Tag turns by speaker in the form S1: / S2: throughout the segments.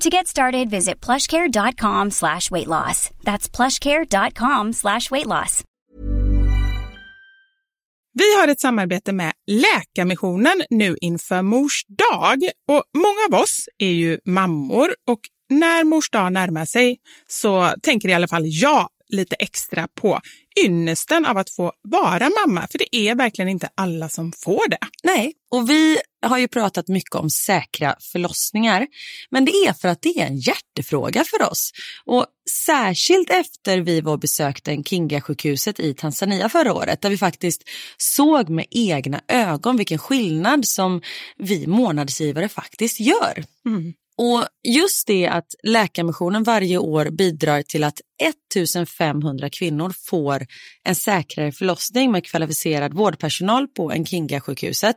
S1: To get started, visit plushcare.com slash weight loss. That's plushcare.com slash weight loss.
S2: Vi har ett samarbete med Läkarmissionen nu inför Mors dag. Och många av oss är ju mammor och när Mors dag närmar sig så tänker i alla fall jag lite extra på ynnesten av att få vara mamma, för det är verkligen inte alla som får det.
S3: Nej, och vi har ju pratat mycket om säkra förlossningar, men det är för att det är en hjärtefråga för oss. Och särskilt efter vi var besökte Kinga-sjukhuset i Tanzania förra året, där vi faktiskt såg med egna ögon vilken skillnad som vi månadsgivare faktiskt gör.
S2: Mm.
S3: Och just det att Läkarmissionen varje år bidrar till att 1500 kvinnor får en säkrare förlossning med kvalificerad vårdpersonal på Nkinga-sjukhuset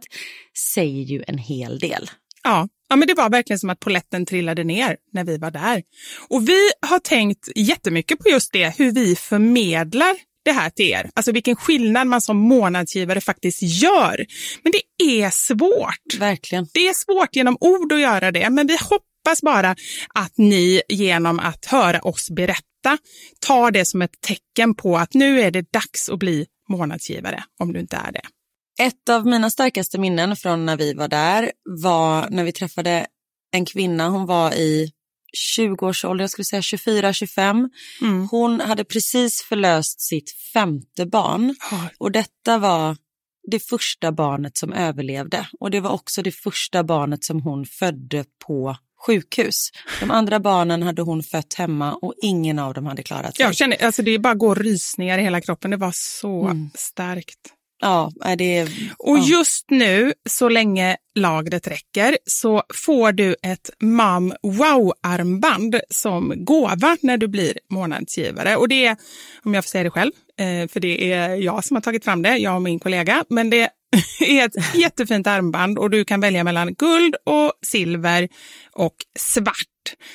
S3: säger ju en hel del.
S2: Ja, ja, men det var verkligen som att poletten trillade ner när vi var där. Och vi har tänkt jättemycket på just det, hur vi förmedlar det här till er. Alltså vilken skillnad man som månadsgivare faktiskt gör. Men det är svårt.
S3: Verkligen.
S2: Det är svårt genom ord att göra det, men vi hoppas bara att ni genom att höra oss berätta tar det som ett tecken på att nu är det dags att bli månadsgivare, om du inte är det.
S3: Ett av mina starkaste minnen från när vi var där var när vi träffade en kvinna. Hon var i 20-årsåldern, jag skulle säga 24-25.
S2: Mm.
S3: Hon hade precis förlöst sitt femte barn och detta var det första barnet som överlevde och det var också det första barnet som hon födde på sjukhus. De andra barnen hade hon fött hemma och ingen av dem hade klarat sig.
S2: Jag känner, alltså det bara går rysningar i hela kroppen. Det var så
S3: Mm.
S2: starkt.
S3: Ja, är det...
S2: Och
S3: ja.
S2: just nu, så länge lagret räcker, så får du ett Mam Wow-armband som gåva när du blir månadsgivare. Och det är, om jag får säga det själv, eh, för det är jag som har tagit fram det, jag och min kollega, men det är ett jättefint armband och du kan välja mellan guld och silver och svart.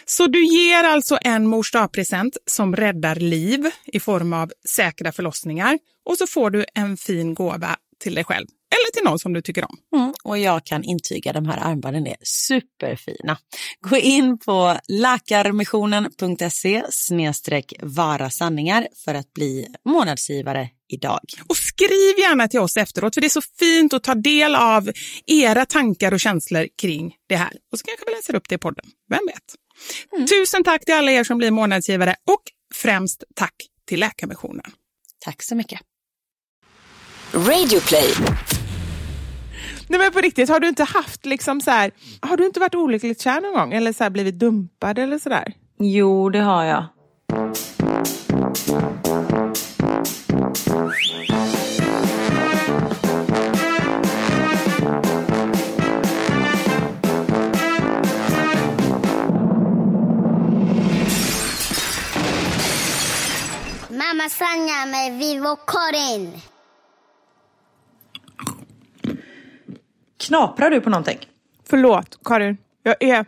S2: Så du ger alltså en mors present som räddar liv i form av säkra förlossningar och så får du en fin gåva till dig själv eller till någon som du tycker om.
S3: Mm, och jag kan intyga de här armbanden är superfina. Gå in på läkarmissionen.se snedstreck vara sanningar för att bli månadsgivare idag.
S2: Och skriv gärna till oss efteråt för det är så fint att ta del av era tankar och känslor kring det här. Och så kanske vi läser upp det i podden, vem vet? Tusen tack till alla er som blir månadsgivare och främst tack till Läkarmissionen.
S3: Tack så mycket.
S4: Radioplay.
S2: Nej men på riktigt, har du inte haft liksom så här, har du inte varit olyckligt kär någon gång eller så här blivit dumpad eller sådär?
S5: Jo, det har jag.
S6: Sanja med Vivo Karin.
S5: Knaprar du på någonting?
S2: Förlåt Karin, jag är,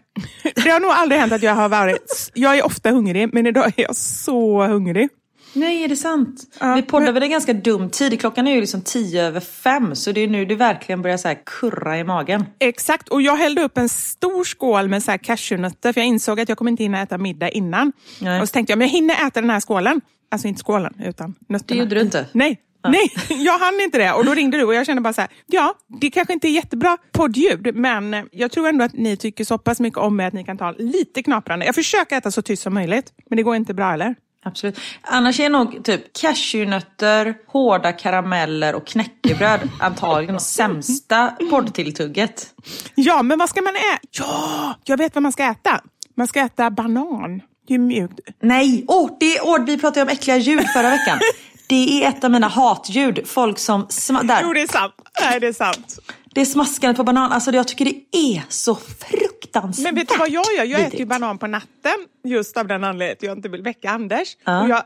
S2: det har nog aldrig hänt att jag har varit, jag är ofta hungrig men idag är jag så hungrig.
S3: Nej, är det sant?
S2: Ja,
S3: vi poddar
S2: men-
S3: väl en ganska dum tid. Klockan är ju liksom tio över fem. Så det är nu det verkligen börjar så här kurra i magen.
S2: Exakt, och jag hällde upp en stor skål med så här cashewnötter för jag insåg att jag kommer inte hinna äta middag innan.
S3: Nej.
S2: Och så tänkte jag, men jag hinner äta den här skålen. Alltså inte skålen, utan nötterna.
S3: Det gjorde du inte.
S2: Nej, nej, jag hann inte det. Och då ringde du och jag kände bara så här, ja, det kanske inte är jättebra poddljud, men jag tror ändå att ni tycker så pass mycket om mig att ni kan ta lite knaprande. Jag försöker äta så tyst som möjligt, men det går inte bra, eller?
S3: Absolut. Annars är nog typ cashewnötter, hårda karameller och knäckebröd antagligen sämsta poddtilltugget.
S2: Ja, men vad ska man äta? Ja, jag vet vad man ska äta. Man ska äta banan. Det är mjukt.
S3: Nej, åh, det är, åh, vi pratade om äckliga ljud förra veckan. Det är ett av mina hatljud. Folk som... Där.
S2: Jo, det är sant. Nej, det är sant.
S3: Det är smaskandet på banan. Alltså jag tycker det är så fruktansvärt
S2: Men vet du vad jag gör? Jag äter ju banan på natten just av den anledningen att jag inte vill väcka Anders.
S3: Ja.
S2: Och jag...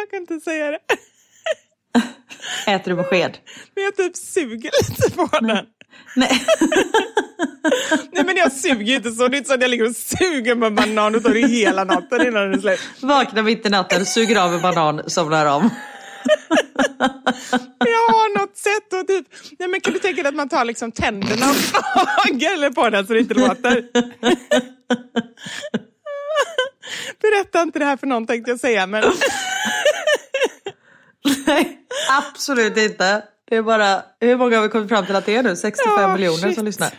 S2: jag kan inte säga det.
S3: Äter du på sked?
S2: Men jag typ suger lite på den.
S3: Nej.
S2: Jag suger inte så. Det är inte så att jag ligger och suger en banan och tar det hela natten innan den är slut.
S3: Vaknar mitt i natten, suger av en banan, somnar om.
S2: Jag har något sätt att typ... Nej men kan du tänka dig att man tar liksom tänderna och faglar på den så det inte låter? Berätta inte det här för någon tänkte jag säga men...
S3: Nej, absolut inte. Det är bara, hur många har vi kommit fram till att det är nu? 65
S2: Ja,
S3: miljoner
S2: shit.
S3: som lyssnar.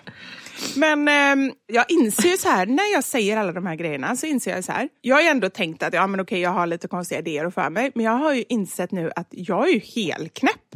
S2: Men ehm, jag inser ju så här, när jag säger alla de här grejerna så inser jag så här. Jag har ju ändå tänkt att ja, men okej, jag har lite konstiga idéer och för mig. Men jag har ju insett nu att jag är ju helknäpp.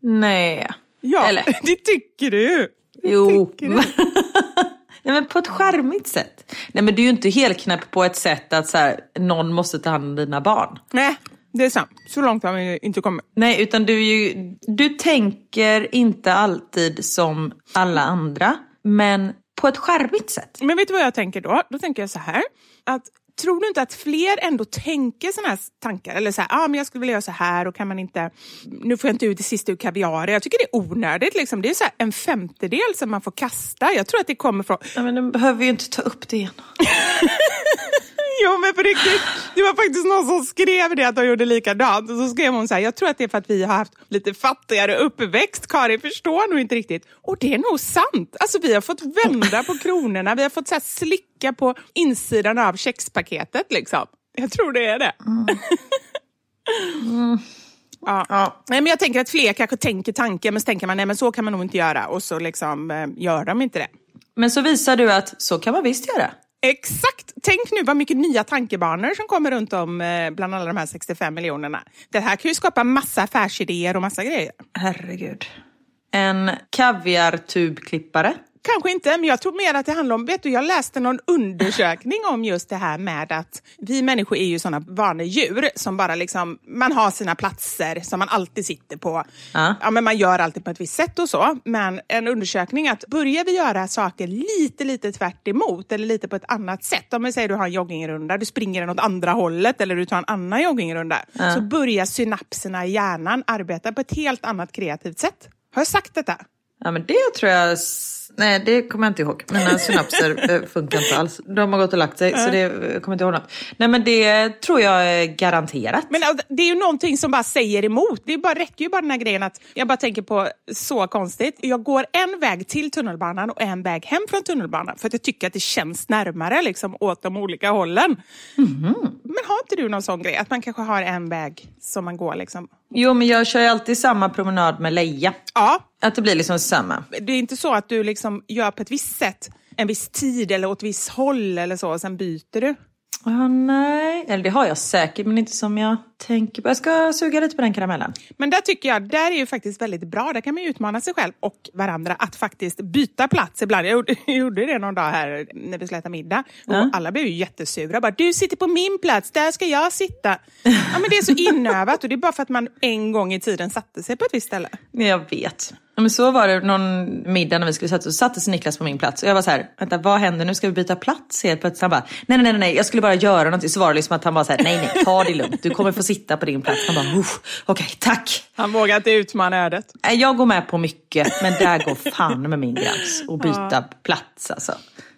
S3: Nej.
S2: Ja,
S3: Eller?
S2: det tycker du.
S3: Jo.
S2: Tycker du?
S3: Nej, men på ett charmigt sätt. Nej men du är ju inte helknäpp på ett sätt att så här, någon måste ta hand om dina barn.
S2: Nej, det är sant. Så långt har vi inte kommit.
S3: Nej, utan du, ju, du tänker inte alltid som alla andra, men på ett charmigt sätt.
S2: Men vet du vad jag tänker då? Då tänker jag så här. Att, tror du inte att fler ändå tänker såna här tankar? Eller så här, ah, men jag skulle vilja göra så här och kan man inte... Nu får jag inte ut det sista ur kaviar. Jag tycker det är onödigt. Liksom. Det är så här en femtedel som man får kasta. Jag tror att det kommer från...
S3: Ja, men nu behöver vi ju inte ta upp det igen.
S2: Jo men på riktigt, det var faktiskt någon som skrev det att de gjorde likadant. Och så skrev hon så här, jag tror att det är för att vi har haft lite fattigare uppväxt. Karin förstår nog inte riktigt. Och det är nog sant. Alltså vi har fått vända på kronorna, vi har fått så här, slicka på insidan av kexpaketet liksom. Jag tror det är det. Ja. Nej, men jag tänker att fler kanske tänker tanken men så tänker man nej men så kan man nog inte göra och så liksom eh, gör de inte det.
S3: Men så visar du att så kan man visst göra.
S2: Exakt! Tänk nu vad mycket nya tankebanor som kommer runt om eh, bland alla de här 65 miljonerna. Det här kan ju skapa massa affärsidéer och massa grejer.
S3: Herregud. En kaviartubklippare.
S2: Kanske inte, men jag tror mer att det handlar om, vet du, jag läste någon undersökning om just det här med att vi människor är ju sådana vanedjur som bara liksom, man har sina platser som man alltid sitter på.
S3: Ja.
S2: Ja, men man gör alltid på ett visst sätt och så. Men en undersökning att börjar vi göra saker lite, lite tvärt emot eller lite på ett annat sätt. Om vi säger du har en joggingrunda, du springer den åt andra hållet eller du tar en annan joggingrunda. Så börjar synapserna i hjärnan arbeta på ett helt annat kreativt sätt. Har jag sagt detta?
S3: Ja men det tror jag, nej det kommer jag inte ihåg. Mina synapser eh, funkar inte alls. De har gått och lagt sig så det eh, kommer inte ihåg något. Nej men det tror jag är garanterat.
S2: Men alltså, det är ju någonting som bara säger emot. Det bara, räcker ju bara den här grejen att jag bara tänker på så konstigt. Jag går en väg till tunnelbanan och en väg hem från tunnelbanan för att jag tycker att det känns närmare liksom, åt de olika hållen. Men har inte du någon sån grej? Att man kanske har en väg som man går liksom?
S3: Jo men jag kör ju alltid samma promenad med Leia.
S2: Ja,
S3: Att det blir liksom samma.
S2: det är inte så att du liksom gör på ett visst sätt en viss tid eller åt ett visst håll eller så och sen byter du.
S3: Ja, nej, eller det har jag säkert men inte som jag tänker på. Jag ska suga lite på den karamellen.
S2: Men där tycker jag, där är ju faktiskt väldigt bra. Där kan man ju utmana sig själv och varandra att faktiskt byta plats ibland. Jag gjorde, det någon dag här när vi skulle äta middag. Och
S3: Ja.
S2: alla blev ju jättesura. Bara, du sitter på min plats, där ska jag sitta. Ja, men det är så inövat och det är bara för att man en gång i tiden satte sig på ett visst ställe.
S3: Jag vet. Ja, Men så var det någon middag när vi skulle sätta oss. Så satte sig Niklas på min plats. Och jag var så här, vänta vad händer nu? Ska vi byta plats helt plötsligt? Han bara, nej nej nej, nej jag skulle bara göra någonting. Så var det liksom att han bara så här, nej nej, ta det lugnt. Du kommer få sitta på din plats. Han bara, "Uff, okej tack.
S2: Han vågar inte utmana ödet.
S3: Jag går med på mycket, men där går fan med min gräns. Och byta plats alltså.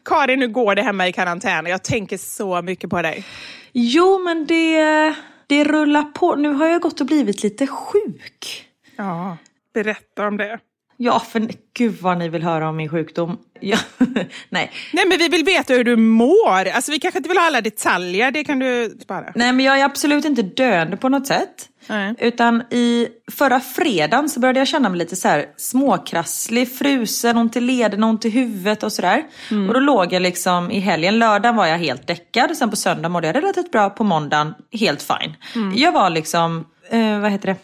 S2: Karin, nu går det hemma i karantän jag tänker så mycket på dig.
S3: Jo men det, det rullar på. Nu har jag gått och blivit lite sjuk.
S2: Ja, berätta om det.
S3: Ja, för gud vad ni vill höra om min sjukdom. Ja, nej.
S2: Nej, men vi vill veta hur du mår. Alltså, vi kanske inte vill ha alla detaljer, det kan du spara.
S3: nej, men jag är absolut inte döende på något sätt.
S2: Nej.
S3: Utan i förra fredagen så började jag känna mig lite så här småkrasslig, frusen, ont i leden, ont i huvudet och sådär. Och då låg jag liksom i helgen, lördagen var jag helt däckad, sen på söndag mådde jag relativt bra, på måndagen helt fine. Jag var liksom, eh, vad heter det?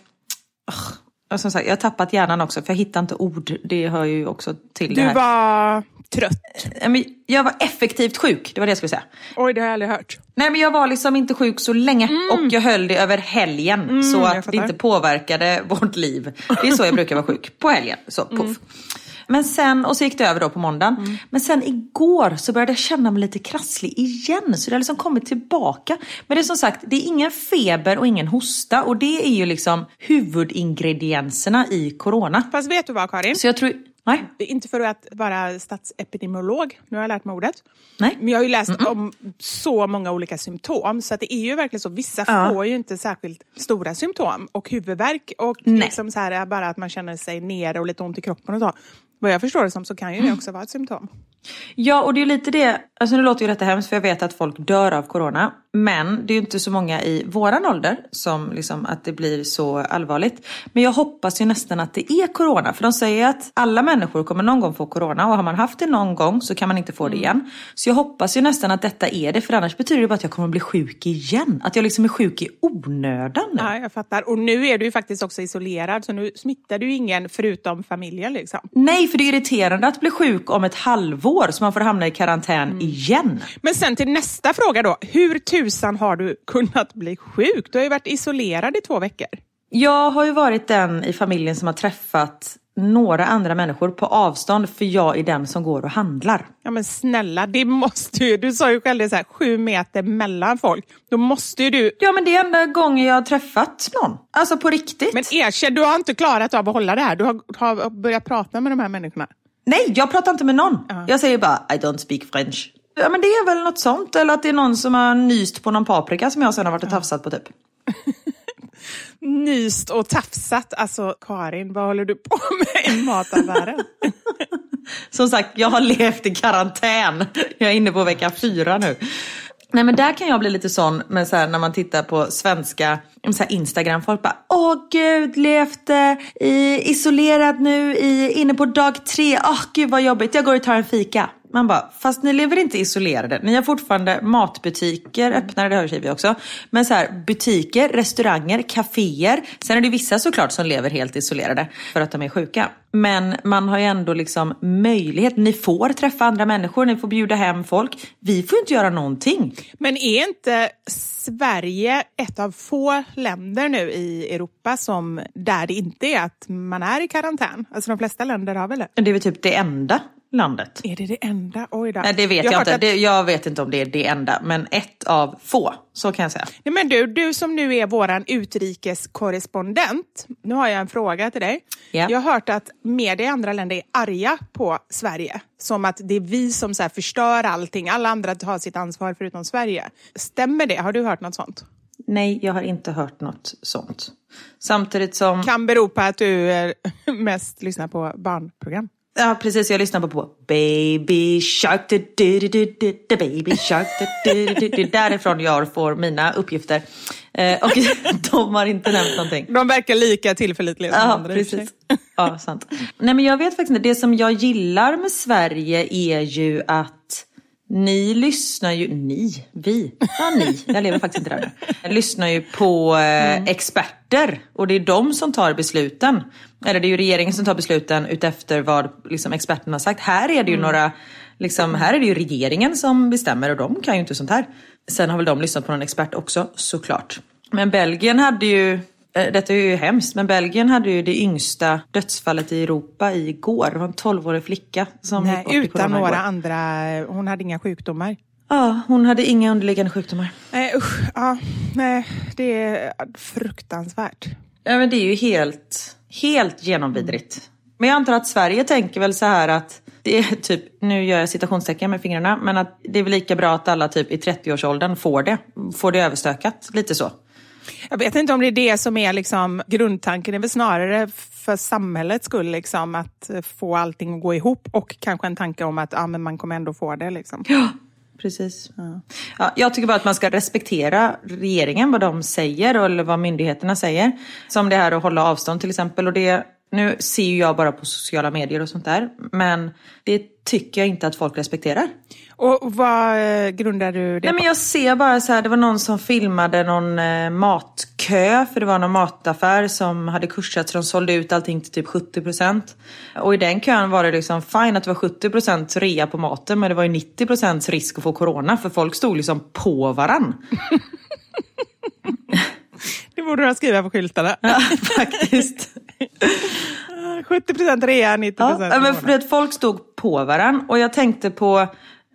S3: Ugh. Och som sagt, jag har tappat hjärnan också för jag hittar inte ord. Det hör ju också till det
S2: Du
S3: här.
S2: var trött.
S3: Jag var effektivt sjuk, det var det jag skulle säga.
S2: Oj, det har jag aldrig hört.
S3: Nej men jag var liksom inte sjuk så länge och jag höll det över helgen så
S2: jag
S3: att det inte påverkade vårt liv. Det är så jag brukar vara sjuk, på helgen. Så, puff. Men sen, och så gick det över då på måndagen. Men sen igår så började jag känna mig lite krasslig igen. Så det har liksom kommit tillbaka. Men det är som sagt, det är ingen feber och ingen hosta. Och det är ju liksom huvudingredienserna i corona.
S2: Fast vet du vad, Karin?
S3: Så jag tror, nej,
S2: Inte för att vara statsepidemiolog, nu har jag lärt mig ordet.
S3: nej.
S2: Men jag har ju läst om så många olika symptom så att det är ju verkligen så. Vissa
S3: Ja.
S2: får ju inte särskilt stora symptom och huvudvärk och
S3: Nej.
S2: liksom så här, bara att man känner sig nere och lite ont i kroppen och så. Vad jag förstår det som så kan ju det också vara ett symptom.
S3: Ja, och det är ju lite det, alltså nu låter ju detta hemskt för jag vet att folk dör av corona. Men det är ju inte så många i våran ålder som liksom att det blir så allvarligt. Men jag hoppas ju nästan att det är corona. För de säger att alla människor kommer någon gång få corona och har man haft det någon gång så kan man inte få det igen. Så jag hoppas ju nästan att detta är det för annars betyder det bara att jag kommer bli sjuk igen. Att jag liksom är sjuk i onödan nu.
S2: Ja, jag fattar. Och nu är du ju faktiskt också isolerad så nu smittar du ingen förutom familjen liksom.
S3: Nej, för det är irriterande att bli sjuk om ett halvår så man får hamna i karantän igen.
S2: Men sen till nästa fråga då. Hur tusan har du kunnat bli sjuk? Du har ju varit isolerad i två veckor.
S3: Jag har ju varit den i familjen som har träffat några andra människor på avstånd för jag är den som går och handlar.
S2: Ja men snälla, det måste ju, du sa ju själv det så här, sju meter mellan folk. Då måste ju du,
S3: Ja men det är enda gången jag har träffat någon. Alltså på riktigt.
S2: men erkänn, du har inte klarat av att hålla det här. Du har, har börjat prata med de här människorna.
S3: Nej, jag pratar inte med någon. Jag säger bara I don't speak French. Ja men det är väl något sånt. Eller att det är någon som har nyst på någon paprika som jag sen har varit och tafsat på typ.
S2: Nyst och tafsat. Alltså Karin, vad håller du på med i mataffären?
S3: Som sagt, jag har levt i karantän. Jag är inne på vecka fyra nu. Nej men där kan jag bli lite sån med så här, när man tittar på svenska så här Instagram. Folk bara åh gud levt eh, i, isolerad nu i, inne på dag tre. Åh gud vad jobbigt jag går och tar en fika. Man bara fast ni lever inte isolerade. Ni har fortfarande matbutiker öppnade, det har ju vi också. Men så här butiker, restauranger, kaféer. Sen är det vissa såklart som lever helt isolerade för att de är sjuka. Men man har ju ändå liksom möjlighet. Ni får träffa andra människor, ni får bjuda hem folk. Vi får inte göra någonting.
S2: Men är inte Sverige ett av få länder nu i Europa som där det inte är att man är i karantän? Alltså de flesta länder har väl det?
S3: Det är väl typ det enda landet.
S2: Är det det enda? Oj då.
S3: Nej det vet jag,
S2: hört
S3: inte.
S2: att-
S3: Det, jag vet inte om det är det enda. Men ett av få, så kan jag säga.
S2: Nej, men du, du som nu är våran utrikeskorrespondent. Nu har jag en fråga till dig.
S3: Ja.
S2: Jag har hört att media i andra länder är arga på Sverige. Som att det är vi som så förstör allting. Alla andra tar sitt ansvar förutom Sverige. Stämmer det? Har du hört något sånt?
S3: Nej, jag har inte hört något sånt. Samtidigt som...
S2: Kan bero på att du mest lyssnar på barnprogram.
S3: Ja precis, jag lyssnar på, på Baby Shark, du, du, du, du, du, du, Baby Shark, du, du, du, du. Därifrån jag får mina uppgifter. Eh, och de har inte nämnt någonting.
S2: De verkar lika tillförlitliga som
S3: Ja,
S2: andra.
S3: precis. Ja, sant. Nej, men jag vet faktiskt inte. Det som jag gillar med Sverige är ju att ni lyssnar ju, ni, vi, ja ni, jag lever faktiskt inte där nu. Lyssnar ju på eh, experter och det är de som tar besluten. Eller det är ju regeringen som tar besluten utefter vad liksom, experterna har sagt. Här är det ju några, liksom, här är det ju regeringen som bestämmer och de kan ju inte sånt här. Sen har väl de lyssnat på någon expert också såklart. Men Belgien hade ju Detta är ju hemskt, men Belgien hade ju det yngsta dödsfallet i Europa igår. Det var en 12-årig flicka som
S2: Nej,
S3: gick bort
S2: utan några
S3: igår.
S2: andra, hon hade inga sjukdomar.
S3: Ja, hon hade inga underliggande sjukdomar.
S2: Nej usch, ja, nej, det är fruktansvärt.
S3: Ja, men det är ju helt, helt genomvidrigt. Men jag antar att Sverige tänker väl så här att det är typ, nu gör jag citationstecken med fingrarna, men att det är väl lika bra att alla typ i 30-årsåldern får det, får det överstökat, lite så.
S2: Jag vet inte om det är det som är liksom grundtanken. Det är väl snarare för samhällets skull, liksom, att få allting att gå ihop och kanske en tanke om att ja, men man kommer ändå få det. Liksom.
S3: Ja, precis. Ja. Ja, jag tycker bara att man ska respektera regeringen, vad de säger eller vad myndigheterna säger. Som det här att hålla avstånd till exempel. Och det, nu ser jag bara på sociala medier och sånt där, men det tycker jag inte att folk respekterar.
S2: Och vad eh, grundar du det
S3: Nej,
S2: på?
S3: men jag ser bara så här, det var någon som filmade någon eh, matkö, för det var någon mataffär som hade kursat så de sålde ut allting till typ 70%. Och i den kön var det liksom fine att det var 70% rea på maten, men det var ju 90% risk att få corona, för folk stod liksom på varann.
S2: Det borde du ha skrivit på skyltarna.
S3: Ja, faktiskt.
S2: 70 procent rea, 90
S3: Ja, men för att folk stod på varann och jag tänkte på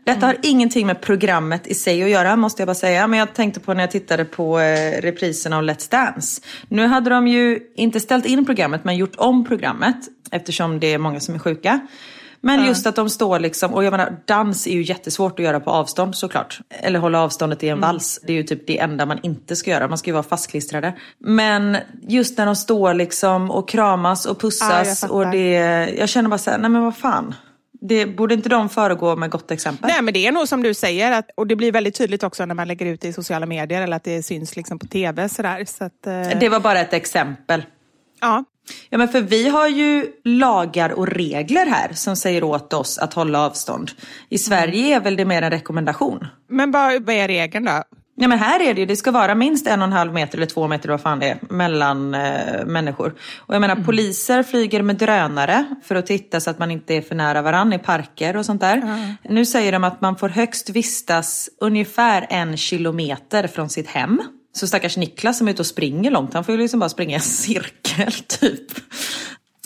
S3: detta har ingenting med programmet i sig att göra måste jag bara säga. Men jag tänkte på när jag tittade på eh, reprisen av Let's Dance. Nu hade de ju inte ställt in programmet men gjort om programmet eftersom det är många som är sjuka. Men just att de står liksom, och jag menar dans är ju jättesvårt att göra på avstånd såklart. Eller hålla avståndet i en vals. Det är ju typ det enda man inte ska göra. Man ska ju vara fastklistrade. Men just när de står liksom och kramas och pussas.
S2: fattar.
S3: och det, jag känner bara såhär, nej men vad fan. Det, borde inte de föregå med gott exempel?
S2: Nej, men det är nog som du säger, att, och det blir väldigt tydligt också när man lägger ut det i sociala medier eller att det syns liksom på tv. Sådär, så att, eh,
S3: Det var bara ett exempel.
S2: ja.
S3: Ja men för vi har ju lagar och regler här som säger åt oss att hålla avstånd. I Sverige är väl det mer en rekommendation.
S2: Men vad, är regeln då?
S3: Ja men här är det ju, det ska vara minst en och en halv meter eller två meter vad fan det är mellan eh, människor. Och jag menar poliser flyger med drönare för att titta så att man inte är för nära varann i parker och sånt där. Nu säger de att man får högst vistas ungefär en kilometer från sitt hem. Så stackars Niklas som är ute och springer långt, han får ju liksom bara springa i en cirkel typ.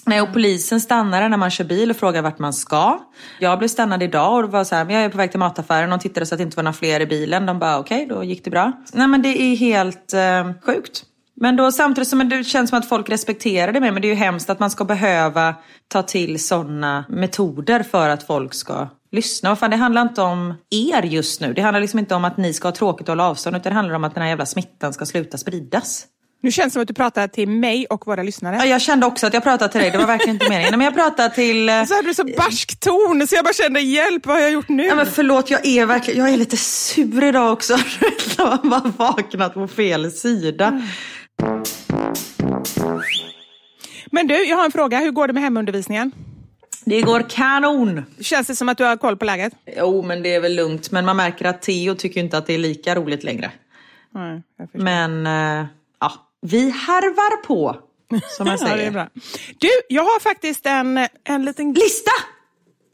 S3: Nej, och polisen stannade när man kör bil och frågar vart man ska. Jag blev stannad idag och var så här, men jag är på väg till mataffären och tittade så att det inte var några fler i bilen. De bara okej, då gick det bra. Nej men det är helt eh, sjukt. Men då samtidigt som det känns som att folk respekterar det mer, men det är ju hemskt att man ska behöva ta till sådana metoder för att folk ska lyssna. Fan, det handlar inte om er just nu. Det handlar liksom inte om att ni ska ha tråkigt och hålla avstånd, utan det handlar om att den här jävla smittan ska sluta spridas.
S2: Nu känns det som att du pratar till mig och våra lyssnare.
S3: Ja, jag kände också att jag pratade till dig, det var verkligen inte meningen. Men jag pratade till... eh,
S2: Så hade du så barsk ton så jag bara kände hjälp, vad har jag gjort nu?
S3: Ja men förlåt, jag är verkligen, jag är lite sur idag också. Jag har bara vaknat på fel sida.
S2: Men du, jag har en fråga. Hur går det med hemundervisningen?
S3: Det går kanon.
S2: Känns det som att du har koll på läget?
S3: Jo men det är väl lugnt. Men man märker att Theo tycker inte att det är lika roligt längre.
S2: Förstår.
S3: Men eh, ja, vi harvar på. Som
S2: Ja, är
S3: säger.
S2: bra. Du, jag har faktiskt en, en liten...
S3: Lista!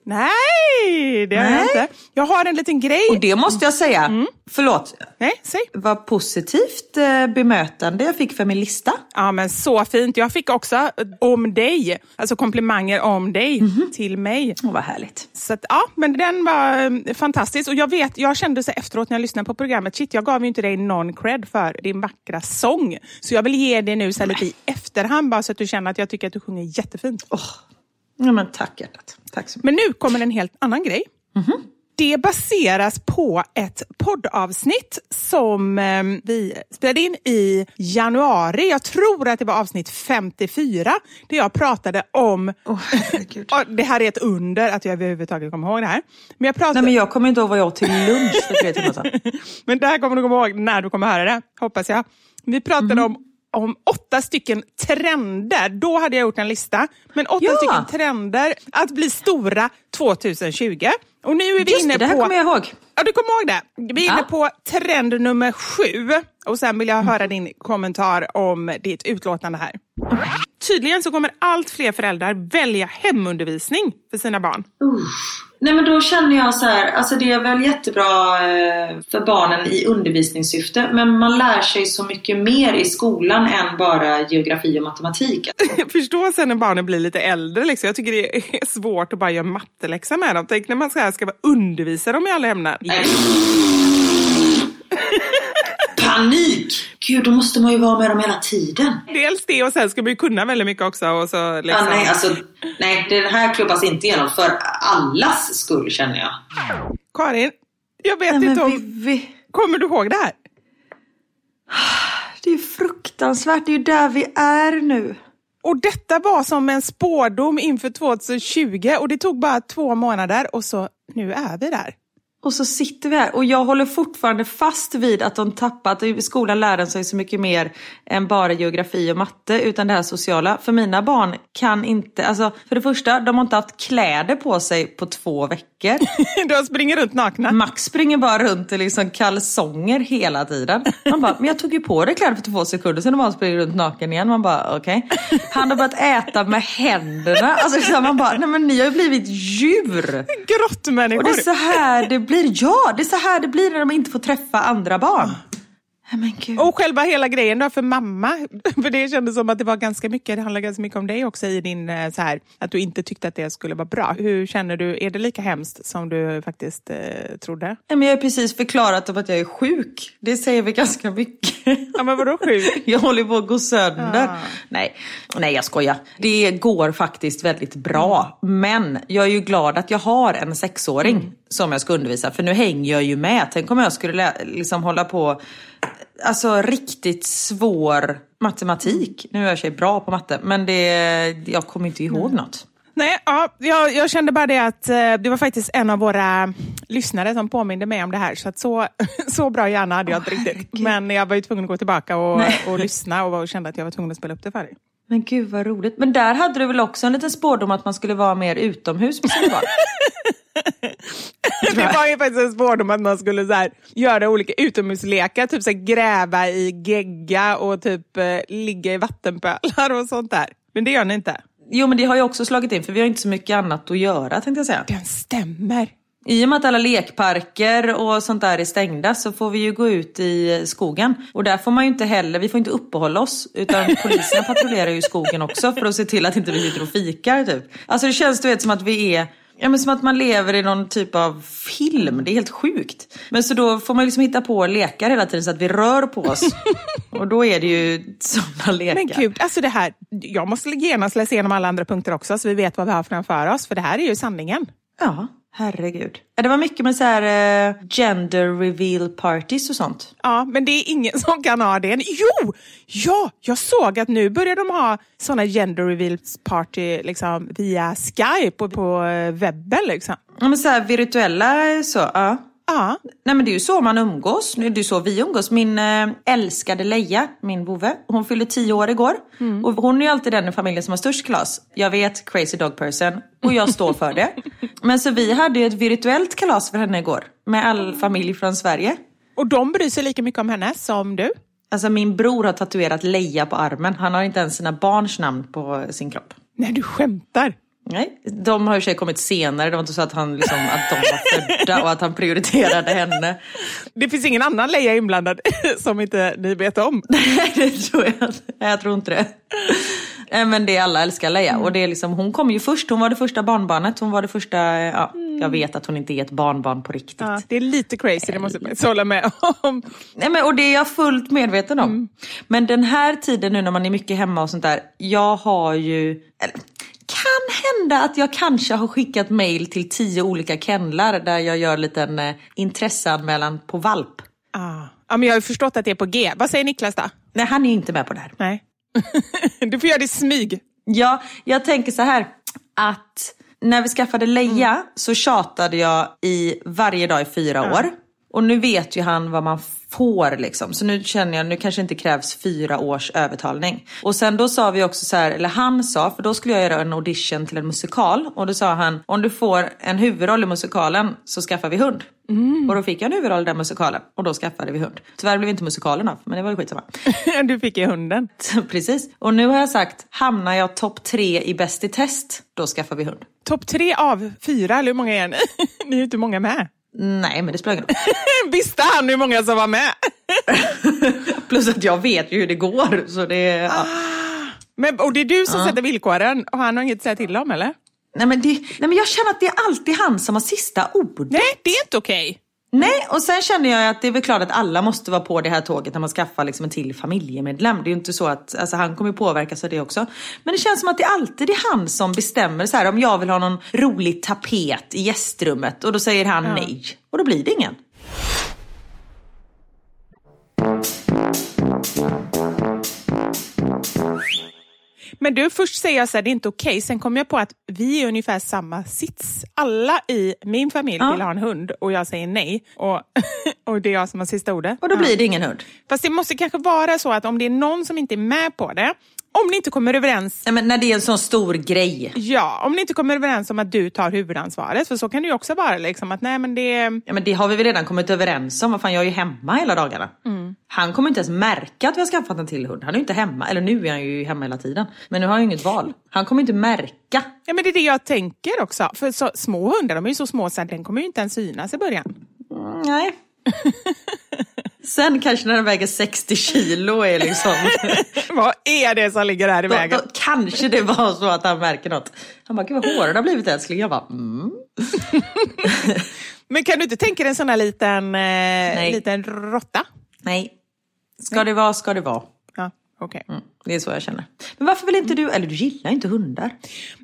S2: Nej, det har jag inte. Jag har en liten grej.
S3: Och det måste jag säga, förlåt,
S2: Nej, säg.
S3: vad positivt eh, bemötande jag fick för min lista.
S2: Ja, men så fint. Jag fick också eh, om dig, alltså komplimanger om dig till mig.
S3: Åh, vad härligt.
S2: Så att, ja, men den var eh, fantastisk. Och jag vet, jag kände så efteråt när jag lyssnade på programmet, shit, jag gav ju inte dig någon cred för din vackra sång. Så jag vill ge dig nu så lite i efterhand, bara så att du känner att jag tycker att du sjunger jättefint.
S3: Ja, men tack hjärtat. Tack så mycket.
S2: Men nu kommer en helt annan grej. Det baseras på ett poddavsnitt som eh, vi spelade in i januari. Jag tror att det var avsnitt 54, där jag pratade om... Ja, det här är ett under att jag överhuvudtaget kommer ihåg det här. Men jag pratade...
S3: Nej men jag kommer inte ihåg vad jag åt till lunch för tre timmar sedan.
S2: Men det här kommer du komma ihåg när du kommer höra det, hoppas jag. Vi pratade
S3: Mhm.
S2: om, om åtta stycken trender. Då hade jag gjort en lista. Men åtta
S3: Ja.
S2: stycken trender att bli stora 2020. Och nu är vi
S3: Just
S2: inne
S3: det, det här
S2: på...
S3: kommer jag ihåg.
S2: Ja, du kommer ihåg det. Vi är inne
S3: Ja.
S2: på trend nummer sju. Och sen vill
S3: Mm.
S2: jag höra din kommentar om ditt utlåtande här. Tydligen så kommer allt fler föräldrar välja hemundervisning för sina barn.
S3: Nej men då känner jag så här, alltså det är väl jättebra eh, för barnen i undervisningssyfte men man lär sig så mycket mer i skolan än bara geografi och matematik.
S2: Förstå sen när barnen blir lite äldre. Liksom. Jag tycker det är svårt att bara göra matteläxa med dem. Tänk när man här ska undervisa dem i alla ämnen.
S3: Panik! Gud, då måste man ju vara med dem hela tiden.
S2: Dels det och sen ska man ju kunna väldigt mycket också. Och så liksom...
S3: Ja, nej, alltså, nej, det här klubbas inte igenom för allas skull känner jag.
S2: Karin, jag vet
S3: Nej,
S2: inte om...
S3: vi, vi,
S2: Kommer du ihåg det här?
S3: det är fruktansvärt, det är ju där vi är nu.
S2: Och detta var som en spårdom inför 2020 och det tog bara två månader och så nu är vi där.
S3: Och så sitter vi här och jag håller fortfarande fast vid att de tappat, i skolan lär sig så mycket mer än bara geografi och matte utan det här sociala. För mina barn kan inte, alltså för det första, de har inte haft kläder på sig på två veckor.
S2: De springer runt nakna.
S3: Max springer bara runt i liksom kalsonger hela tiden. Man bara, men jag tog ju på dig kläder för två sekunder sedan och bara springer runt naken igen. Man bara, okej. Okay. Han har börjat äta med händerna. Alltså man bara, nej men ni har ju blivit djur.
S2: Grottmänniskor.
S3: Och det är så här det blir. Ja, det är så här det blir när de inte får träffa andra barn.
S2: Och själva hela grejen då för mamma, för det kändes som att det var ganska mycket, det handlar ganska mycket om dig också i din, eh, så här, att du inte tyckte att det skulle vara bra. Hur känner du, är det lika hemskt som du faktiskt eh, trodde?
S3: Men jag har precis förklarat om att jag är sjuk. Det säger vi ganska mycket.
S2: Ja men vadå sjuk?
S3: Jag håller på att gå sönder. Ah. Nej. Nej jag skojar. Det går faktiskt väldigt bra. Men jag är ju glad att jag har en sexåring mm. som jag ska undervisa. För nu hänger jag ju med. Tänk om jag skulle liksom hålla på alltså riktigt svår matematik. Nu är jag sig bra på matte, men det, jag kommer inte ihåg mm. något.
S2: Nej, ja, jag, jag, kände bara det att eh, det var faktiskt en av våra lyssnare som påminde mig om det här. Så att så, så bra hjärna hade jag inte riktigt. Herregud. Men jag var ju tvungen att gå tillbaka och, och lyssna och, och kände att jag var tvungen att spela upp det för dig.
S3: Men gud vad roligt. Men där hade du väl också en liten spårdom att man skulle vara mer utomhus med sina barn?
S2: det var ju faktiskt en spårdom att man skulle så här, göra olika utomhuslekar, typ så här, gräva i gegga och typ eh, ligga i vattenpölar och sånt där. Men det gör ni inte?
S3: Jo men det har ju också slagit in för vi har inte så mycket annat att göra tänkte jag säga.
S2: Den stämmer.
S3: I och med att alla lekparker och sånt där är stängda så får vi ju gå ut i skogen. Och där får man ju inte heller, vi får inte uppehålla oss. Utan poliserna patrullerar ju skogen också för att se till att inte vi sitter och fikar typ. Alltså det känns du vet som att vi är Ja men som att man lever i någon typ av film, det är helt sjukt. Men så då får man liksom hitta på lekar hela tiden så att vi rör på oss. och då är det ju sådana lekar.
S2: Men gud, alltså det här, jag måste genast läsa igenom alla andra punkter också så vi vet vad vi har framför oss. För det här är ju sanningen.
S3: Ja. Herregud. Det var mycket med så här uh, gender reveal parties och sånt.
S2: Ja, men det är ingen som kan ha det. Jo! Ja, jag såg att nu börjar de ha såna gender reveal party liksom, via Skype och på uh, webben. Liksom.
S3: Ja, men så här virtuella så, ja.
S2: Ja.
S3: Nej men det är ju så man umgås. Det är ju så vi umgås. Min äh, älskade Leia, min vovve, hon fyllde tio år igår. Mm. Och hon är ju alltid den i familjen som har störst kalas. Jag vet, crazy dog person. Och jag står för det. men så vi hade ju ett virtuellt kalas för henne igår. Med all familj från Sverige.
S2: Och de bryr sig lika mycket om henne som du?
S3: Alltså min bror har tatuerat Leia på armen. Han har inte ens sina barns namn på sin kropp.
S2: Nej, du skämtar?
S3: Nej, de har ju sig kommit senare. Det var inte så att, han liksom, att de var födda och att han prioriterade henne.
S2: Det finns ingen annan Leia inblandad som inte ni vet om?
S3: Nej, det tror jag. Jag tror inte det. Men det är alla älskar Leia. Mm. Och det är liksom, hon kom ju först. Hon var det första barnbarnet. Hon var det första... Ja, mm. Jag vet att hon inte är ett barnbarn på riktigt. Ja,
S2: det är lite crazy, det måste jag hålla med om.
S3: Nej, men, och det är jag fullt medveten om. Mm. Men den här tiden nu när man är mycket hemma och sånt där. Jag har ju... Eller, kan hända att jag kanske har skickat mail till tio olika kennlar där jag gör en liten eh, intresseanmälan på valp.
S2: Ah. Ja, men jag har förstått att det är på G. Vad säger Niklas då?
S3: Nej, han är inte med på det här.
S2: Nej. du får göra det i smyg.
S3: Ja, jag tänker så här att när vi skaffade Leia mm. så tjatade jag i varje dag i fyra mm. år. Och nu vet ju han vad man får liksom. Så nu känner jag, nu kanske inte krävs fyra års övertalning. Och sen då sa vi också så här, eller han sa, för då skulle jag göra en audition till en musikal. Och då sa han, om du får en huvudroll i musikalen så skaffar vi hund. Mm. Och då fick jag en huvudroll i den musikalen och då skaffade vi hund. Tyvärr blev inte musikalen av, men det var ju skitsamma.
S2: du fick ju hunden.
S3: Precis. Och nu har jag sagt, hamnar jag topp tre i Bäst i test, då skaffar vi hund.
S2: Topp tre av fyra, eller hur många är ni? ni är ju inte många med.
S3: Nej, men det spelar ingen
S2: roll. Visste han hur många som var med?
S3: Plus att jag vet ju hur det går. Så det, ja.
S2: ah, men, och det är du som ja. sätter villkoren och han har inget att säga till om, eller?
S3: Nej men, det, nej, men jag känner att det är alltid han som har sista ordet.
S2: Nej, det är inte okej.
S3: Nej, och sen känner jag att det är väl klart att alla måste vara på det här tåget när man skaffar liksom en till familjemedlem. Det är ju inte så att, alltså han kommer påverkas av det också. Men det känns som att det alltid är han som bestämmer så här om jag vill ha någon rolig tapet i gästrummet och då säger han ja. nej. Och då blir det ingen.
S2: Men du, först säger jag så här, det är inte okej. Sen kom jag på att vi är ungefär samma sits. Alla i min familj
S3: Ja.
S2: vill ha en hund och jag säger nej. Och, och det är jag som har sista ordet.
S3: Och då blir det ingen hund.
S2: Fast det måste kanske vara så att om det är någon som inte är med på det, om ni inte kommer överens
S3: Nej, men när det är en sån stor grej.
S2: Ja, om ni inte kommer överens om att du tar huvudansvaret, för så kan det ju också vara. Liksom, att nej, men det...
S3: Ja, men det har vi väl redan kommit överens om. Vad fan, jag är ju hemma hela dagarna. Han kommer inte ens märka att vi har skaffat en till hund. Han är ju inte hemma. Eller nu är han ju hemma hela tiden. Men nu har han ju inget val. Han kommer inte märka.
S2: Ja, men det är det jag tänker också. För så, små hundar, de är ju så små så att den kommer ju inte ens synas i början.
S3: Mm, nej. Sen kanske när den väger 60 kilo är liksom...
S2: Vad är det som ligger här i
S3: då,
S2: vägen?
S3: då kanske det var så att han märker något. Han bara, gud vad hårda har blivit älskling. Jag bara, mm.
S2: Men kan du inte tänka dig en sån här liten, eh, liten råtta?
S3: Nej. Ska det vara, ska det vara.
S2: Okej.
S3: Mm. Det är så jag känner. Men varför vill inte du, eller du gillar inte hundar?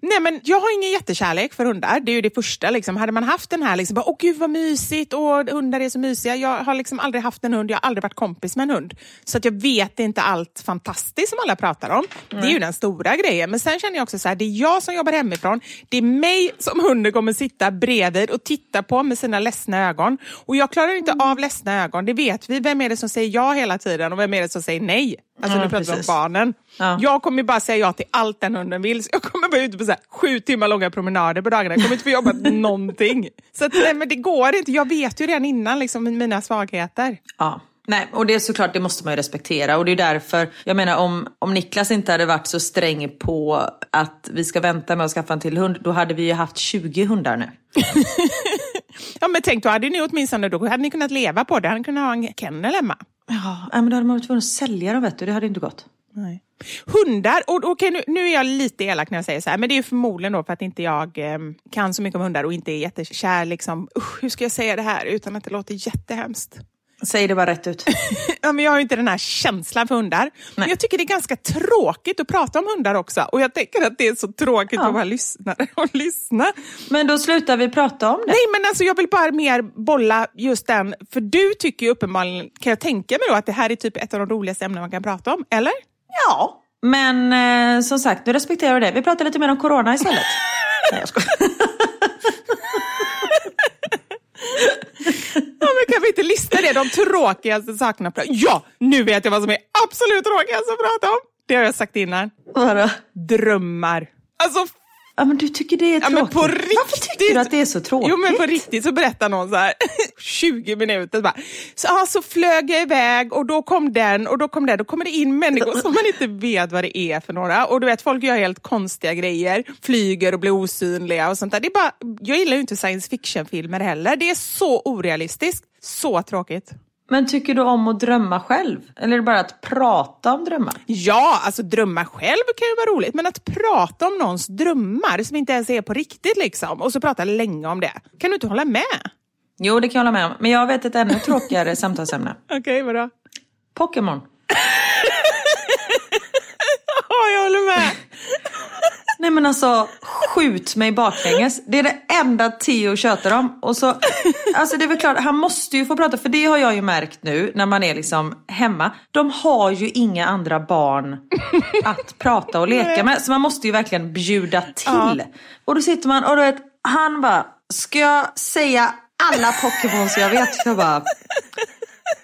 S2: Nej men jag har ingen jättekärlek för hundar. Det är ju det första. Liksom. Hade man haft den här, liksom, bara, åh gud vad mysigt och hundar är så mysiga. Jag har liksom aldrig haft en hund, jag har aldrig varit kompis med en hund. Så att jag vet inte allt fantastiskt som alla pratar om. Det är ju den stora grejen. Men sen känner jag också så här, det är jag som jobbar hemifrån. Det är mig som hunden kommer sitta bredvid och titta på med sina ledsna ögon. Och jag klarar inte av ledsna ögon, det vet vi. Vem är det som säger ja hela tiden och vem är det som säger nej? Alltså
S3: Ja,
S2: nu pratar vi om
S3: precis.
S2: barnen.
S3: Ja.
S2: Jag kommer bara säga ja till allt den hunden vill. Så jag kommer vara ute på så sju timmar långa promenader på dagarna. Jag kommer inte få jobba någonting. Så att, nej, men det går inte. Jag vet ju redan innan liksom, mina svagheter.
S3: Ja. Nej, och det är såklart, det måste man ju respektera. Och det är därför, jag menar om, om Niklas inte hade varit så sträng på att vi ska vänta med att skaffa en till hund, då hade vi ju haft 20 hundar nu.
S2: Ja, men tänk, då hade ni åtminstone då hade ni kunnat leva på det. Hade ni kunnat ha en kennel hemma.
S3: Ja, men då hade man varit tvungen att sälja dem vet du, det hade inte gått.
S2: Nej. Hundar, och, okej, nu, nu är jag lite elak när jag säger så här, men det är ju förmodligen då för att inte jag eh, kan så mycket om hundar och inte är jättekär. Liksom. Usch, hur ska jag säga det här utan att det låter jättehemskt?
S3: Säg det bara rätt ut.
S2: Ja, men jag har ju inte den här känslan för hundar. Men jag tycker det är ganska tråkigt att prata om hundar också. Och jag tänker att det är så tråkigt
S3: Ja.
S2: att vara lyssnare och lyssna.
S3: Men då slutar vi prata om det.
S2: Nej, men alltså jag vill bara mer bolla just den. För du tycker ju uppenbarligen, kan jag tänka mig då, att det här är typ ett av de roligaste ämnen man kan prata om. Eller?
S3: Ja. Men eh, som sagt, nu respekterar vi det. Vi pratar lite mer om corona istället. Nej, jag skojar.
S2: Ja, men kan vi inte lista det? De tråkigaste sakerna. Ja, nu vet jag vad som är absolut tråkigast att prata om. Det har jag sagt innan.
S3: Vadå?
S2: Drömmar. Alltså
S3: Ja, men du tycker det är
S2: Ja,
S3: tråkigt.
S2: men på
S3: Varför
S2: riktigt.
S3: tycker du att det är så tråkigt?
S2: Jo men på riktigt så berättar någon så här 20 minuter bara. Så, ah, så flög jag iväg och då kom den och då kom den. Då kommer det in människor som man inte vet vad det är för några. Och du vet folk gör helt konstiga grejer. Flyger och blir osynliga och sånt där. Det är bara, jag gillar ju inte science fiction-filmer heller. Det är så orealistiskt. Så tråkigt.
S3: Men tycker du om att drömma själv? Eller är det bara att prata om drömmar?
S2: Ja, alltså drömma själv kan ju vara roligt, men att prata om någons drömmar som inte ens är på riktigt liksom, och så prata länge om det. Kan du inte hålla med?
S3: Jo, det kan jag hålla med om. Men jag vet ett ännu tråkigare samtalsämne.
S2: Okej, vadå?
S3: Pokémon.
S2: Ja, jag håller med.
S3: Nej men alltså, skjut mig baklänges. Det är det enda Theo tjötar om. Och så, alltså det är väl klart, han måste ju få prata. För det har jag ju märkt nu när man är liksom hemma. De har ju inga andra barn att prata och leka med. Så man måste ju verkligen bjuda till. Och då sitter man och du vet, han bara, ska jag säga alla Pokémons jag vet? Jag bara,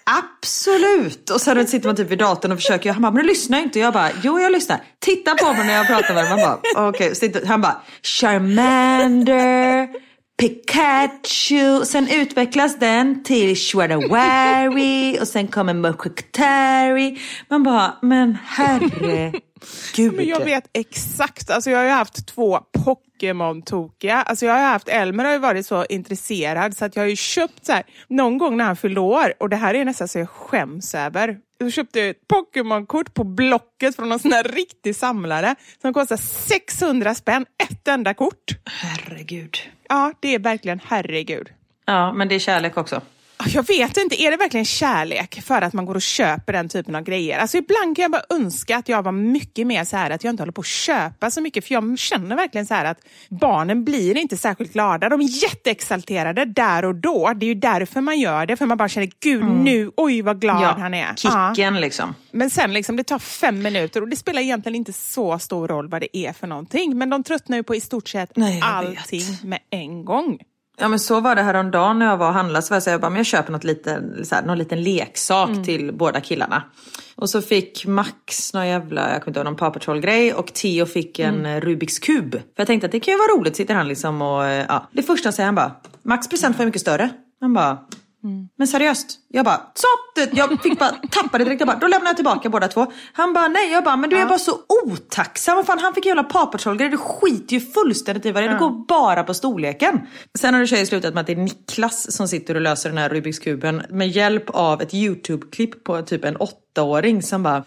S3: Absolut! Och sen sitter man typ vid datorn och försöker. Han bara, men du lyssnar inte. Jag bara, jo jag lyssnar. Titta på mig när jag pratar med honom. Man bara, okej. Okay. Han bara, Charmander, Pikachu. Sen utvecklas den till Shredawari och sen kommer Mokokatari. Man bara, men herregud.
S2: Men jag vet exakt. Alltså jag har ju haft två Pokémon-tokiga. Alltså jag har haft, Elmer har ju varit så intresserad så att jag har ju köpt så här, någon gång när han fyllde år, och det här är nästan så jag skäms över. Jag köpte ett Pokémon-kort på Blocket från någon sån här riktig samlare som kostar 600 spänn, ett enda kort.
S3: Herregud.
S2: Ja, det är verkligen herregud.
S3: Ja, men det är kärlek också.
S2: Jag vet inte, är det verkligen kärlek för att man går och köper den typen av grejer? Alltså ibland kan jag bara önska att jag var mycket mer så här att jag inte håller på att köpa så mycket. För jag känner verkligen så här att barnen blir inte särskilt glada. De är jätteexalterade där och då. Det är ju därför man gör det. För man bara känner, gud nu, oj vad glad
S3: Ja,
S2: han är.
S3: kicken liksom.
S2: Men sen liksom, det tar fem minuter och det spelar egentligen inte så stor roll vad det är för någonting. Men de tröttnar ju på i stort sett
S3: Nej,
S2: allting med en gång.
S3: Ja men så var det häromdagen när jag var och handlade. Så var jag, så jag bara, men jag köper något liten, så här, någon liten leksak
S2: Mm.
S3: till båda killarna. Och så fick Max någon jävla, jag kommer inte ihåg, någon Paw Patrol grej och Theo fick en
S2: Mm.
S3: Rubiks kub. För jag tänkte att det kan ju vara roligt, sitter han liksom och, eh, ja. Det första säger han bara, Max present var mycket större. Han bara,
S2: Mm.
S3: men seriöst? Jag bara, så! Jag fick bara tappa det direkt. Jag bara, då lämnar jag tillbaka båda två. Han bara, nej. Jag bara, men du är bara så otacksam. Vad fan, han fick jävla Paw Patrol-grejer. Du skiter ju fullständigt i vad det är. Det går bara på storleken. Sen har det tjejer slutat med att det är Niklas som sitter och löser den här Rubiks kuben med hjälp av ett YouTube-klipp på typ en åttaåring som bara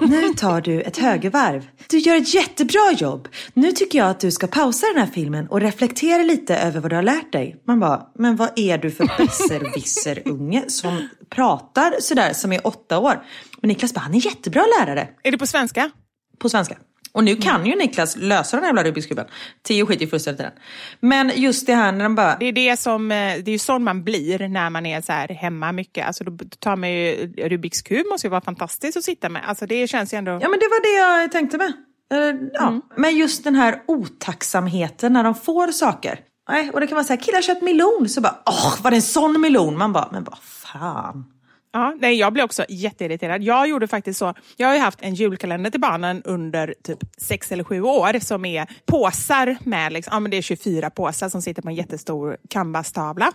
S3: nu tar du ett högervarv. Du gör ett jättebra jobb. Nu tycker jag att du ska pausa den här filmen och reflektera lite över vad du har lärt dig. Man bara, men vad är du för besserwisser-unge som pratar sådär som är åtta år? Men Niklas bara, han är jättebra lärare
S2: Är det på svenska?
S3: på svenska. Och nu kan ju Niklas lösa den här jävla Rubiks kuben. Tio skiter ju fullständigt i den. Men just det här när de bara,
S2: Det är det som, eh, det är ju sån man blir när man är så här hemma mycket. Alltså då tar man ju Rubiks kub, måste ju vara fantastiskt att sitta med. Alltså det känns ju ändå...
S3: Ja men det var det jag tänkte med. Eh, ja. Men just den här otacksamheten när de får saker. Nej, och det kan vara så här, killar köpt melon. Så bara, åh var det en sån melon? Man bara, men vad fan.
S2: Ja, nej, jag blev också jätteirriterad. Jag gjorde faktiskt så. Jag har ju haft en julkalender till barnen under typ sex eller sju år som är påsar med, liksom, ja, men det är 24 påsar som sitter på en jättestor canvas-tavla.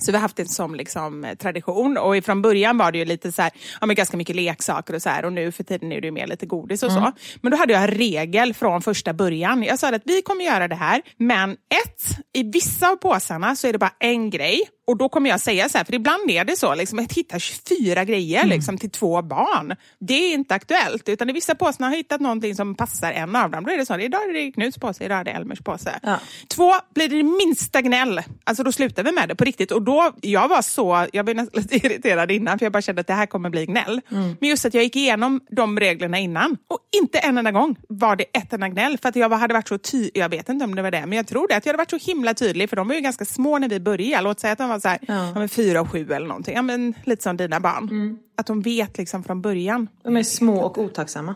S2: Så vi har haft det som liksom, eh, tradition och från början var det ju lite så här, ja, men ganska mycket leksaker och så här och nu för tiden är det ju mer lite godis och så. Men då hade jag en regel från första början. Jag sa att vi kommer göra det här, men ett, i vissa av påsarna så är det bara en grej och då kommer jag säga så här, för ibland är det så, liksom, att hitta 24 grejer liksom, till två barn. Det är inte aktuellt, utan i vissa påsar har jag hittat någonting som passar en av dem. Då är det så, idag är det Knuts påse, idag är det Elmers påse.
S3: Ja.
S2: Två, blir det minsta gnäll, alltså då slutar vi med det på riktigt. Och då, jag var så, jag var nästan lite irriterad innan, för jag bara kände att det här kommer bli gnäll. Men just att jag gick igenom de reglerna innan, och inte en enda gång var det ett enda gnäll. För att jag hade varit så tydlig, jag vet inte om det var det, men jag tror det, att jag hade varit så himla tydlig, för de var ju ganska små när vi började. Låt säga att de var så här, ja. men fyra och sju eller någonting, ja, men lite som dina barn. Att de vet liksom från början.
S3: De är små och otacksamma.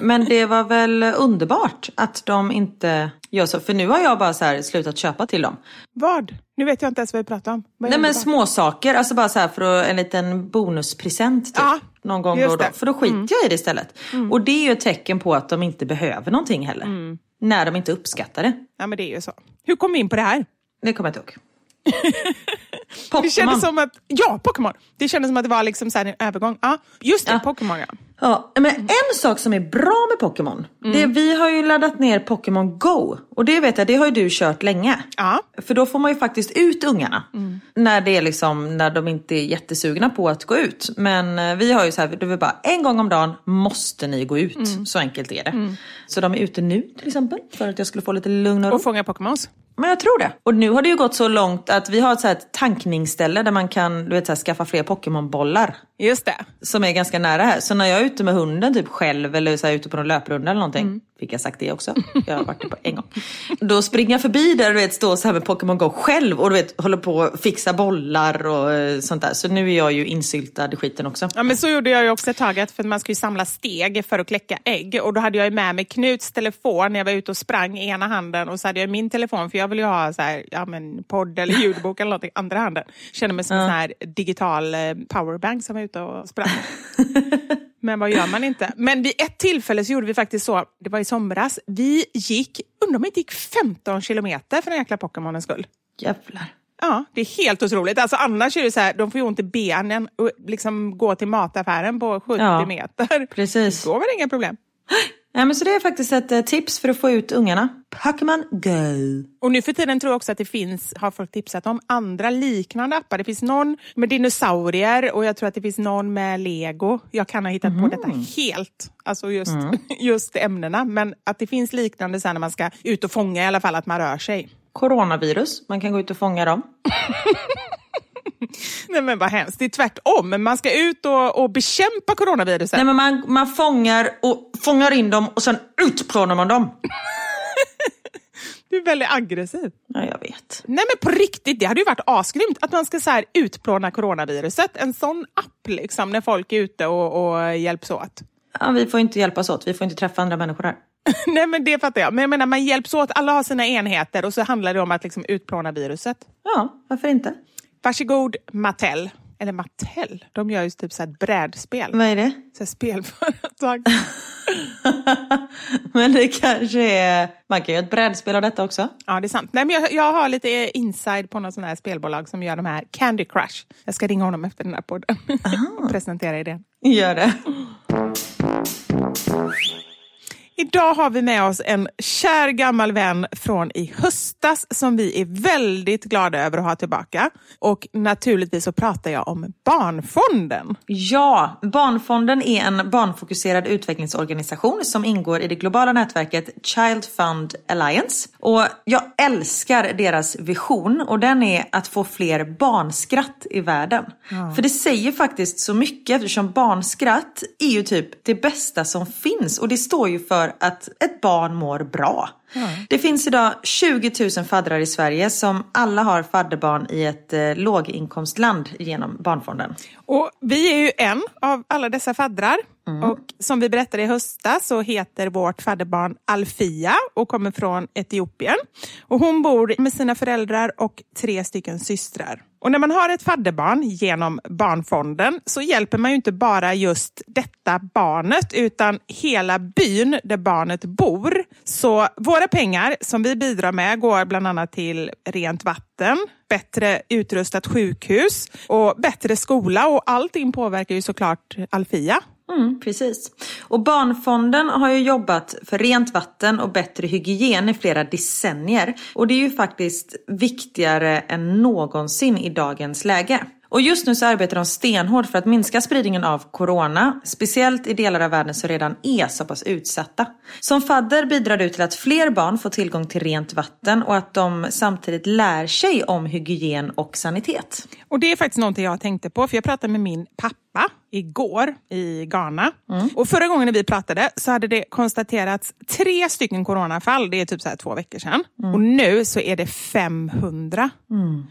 S3: Men det var väl underbart att de inte gör så. För nu har jag bara så slutat köpa till dem.
S2: Vad? Nu vet jag inte ens vad vi pratar om. Vad
S3: Nej men små saker, alltså bara så här för att, en liten bonuspresent typ.
S2: Ja,
S3: någon gång då och då. För då skiter jag i det istället. Och det är ju ett tecken på att de inte behöver någonting heller. När de inte uppskattar det.
S2: Ja, men det är ju så. Hur kom vi in på det här?
S3: Det kommer jag inte ihåg.
S2: Det
S3: Pokémon.
S2: kändes som att, ja, Pokémon. Det kändes som att det var liksom så här en övergång. Ja, just det,
S3: Ja.
S2: Pokémon ja.
S3: Ja, men en sak som är bra med Pokémon, det, vi har ju laddat ner Pokémon Go. Och det vet jag, det har ju du kört länge.
S2: Ja.
S3: För då får man ju faktiskt ut ungarna. När det är liksom, när de inte är jättesugna på att gå ut. Men eh, vi har ju så här, det är bara en gång om dagen måste ni gå ut. Så enkelt är det. Så de är ute nu till exempel, för att jag skulle få lite lugn och ro.
S2: Och fånga Pokémons.
S3: Men jag tror det. Och nu har det ju gått så långt att vi har ett, så ett tankningsställe där man kan du vet, så här, skaffa fler Pokémon-bollar.
S2: Just det.
S3: Som är ganska nära här. Så när jag är ute med hunden typ själv eller så här, ute på någon löprunda eller någonting. Fick jag sagt det också? Jag har varit det på en gång. Då springer jag förbi där och du vet, står så här med Pokémon Go själv och du vet, håller på att fixa bollar och eh, sånt där. Så nu är jag ju insyltad i skiten också.
S2: Ja, men så gjorde jag ju också ett tag, för man ska ju samla steg för att kläcka ägg. Och då hade jag ju med mig Knuts telefon när jag var ute och sprang i ena handen och så hade jag min telefon, för jag vill ju ha så här, ja, men podd eller ljudbok eller någonting, andra handen. Kände mig som en sån här digital eh, powerbank som var ute och sprang. Men vad gör man inte? Men vid ett tillfälle så gjorde vi faktiskt så, det var i somras, vi gick, undrar om vi inte gick 15 kilometer för den jäkla Pokémonens skull.
S3: Jävlar.
S2: Ja, det är helt otroligt. Alltså, annars är det så här, de får ju ont i benen och liksom gå till mataffären på 70
S3: Ja,
S2: meter.
S3: precis.
S2: Då var det inga problem.
S3: Ja, men så det är faktiskt ett eh, tips för att få ut ungarna. Pokémon Go.
S2: Och nu för tiden tror jag också att det finns, har folk tipsat om, andra liknande appar. Det finns någon med dinosaurier och jag tror att det finns någon med lego. Jag kan ha hittat på detta helt, alltså just, just ämnena. Men att det finns liknande sen när man ska ut och fånga i alla fall, att man rör sig.
S3: Coronavirus, man kan gå ut och fånga dem.
S2: Nej men vad hemskt, det är tvärtom. Man ska ut och, och bekämpa coronaviruset.
S3: Nej, men man, man fångar, och, fångar in dem och sen utplånar man dem.
S2: Du är väldigt aggressiv.
S3: Ja, jag vet.
S2: Nej men på riktigt, det hade ju varit asgrymt att man ska så här utplåna coronaviruset. En sån app liksom, när folk är ute och, och hjälps åt.
S3: Ja, vi får inte hjälpas åt, vi får inte träffa andra människor här.
S2: Nej men det fattar jag. Men jag menar man hjälps åt, alla har sina enheter och så handlar det om att liksom utplåna viruset.
S3: Ja, varför inte?
S2: Varsågod Mattel. Eller Mattel, de gör ju typ så här brädspel.
S3: Vad är det?
S2: Så här spelföretag.
S3: Men det kanske är... Man kan göra ett brädspel av detta också.
S2: ja det är sant. Nej, men jag, jag har lite inside på något sån här spelbolag som gör de här Candy Crush. Jag ska ringa honom efter den här podden och presentera idén.
S3: Gör det.
S2: Idag har vi med oss en kär gammal vän från i höstas som vi är väldigt glada över att ha tillbaka. Och naturligtvis så pratar jag om Barnfonden.
S3: Ja, Barnfonden är en barnfokuserad utvecklingsorganisation som ingår i det globala nätverket Child Fund Alliance. Och jag älskar deras vision och den är att få fler barnskratt i världen. För det säger faktiskt så mycket eftersom barnskratt är ju typ det bästa som finns och det står ju för att ett barn mår bra. Det finns idag 20 000 faddrar i Sverige som alla har fadderbarn i ett eh, låginkomstland genom Barnfonden.
S2: Och vi är ju en av alla dessa faddrar. Mm. Och som vi berättade i höstas så heter vårt fadderbarn Alfia och kommer från Etiopien. Och hon bor med sina föräldrar och tre stycken systrar. Och när man har ett fadderbarn genom Barnfonden så hjälper man ju inte bara just detta barnet utan hela byn där barnet bor. Så våra pengar som vi bidrar med går bland annat till rent vatten, bättre utrustat sjukhus och bättre skola och allting påverkar ju såklart Alfia.
S3: Mm, precis. Och Barnfonden har ju jobbat för rent vatten och bättre hygien i flera decennier. Och det är ju faktiskt viktigare än någonsin i dagens läge. Och just nu så arbetar de stenhårt för att minska spridningen av corona, speciellt i delar av världen som redan är så pass utsatta. Som fadder bidrar du till att fler barn får tillgång till rent vatten och att de samtidigt lär sig om hygien och sanitet.
S2: Och det är faktiskt någonting jag tänkte på, för jag pratade med min pappa igår i Ghana. Och förra gången vi pratade så hade det konstaterats tre stycken coronafall, det är typ så två veckor sedan. Och nu så är det 500.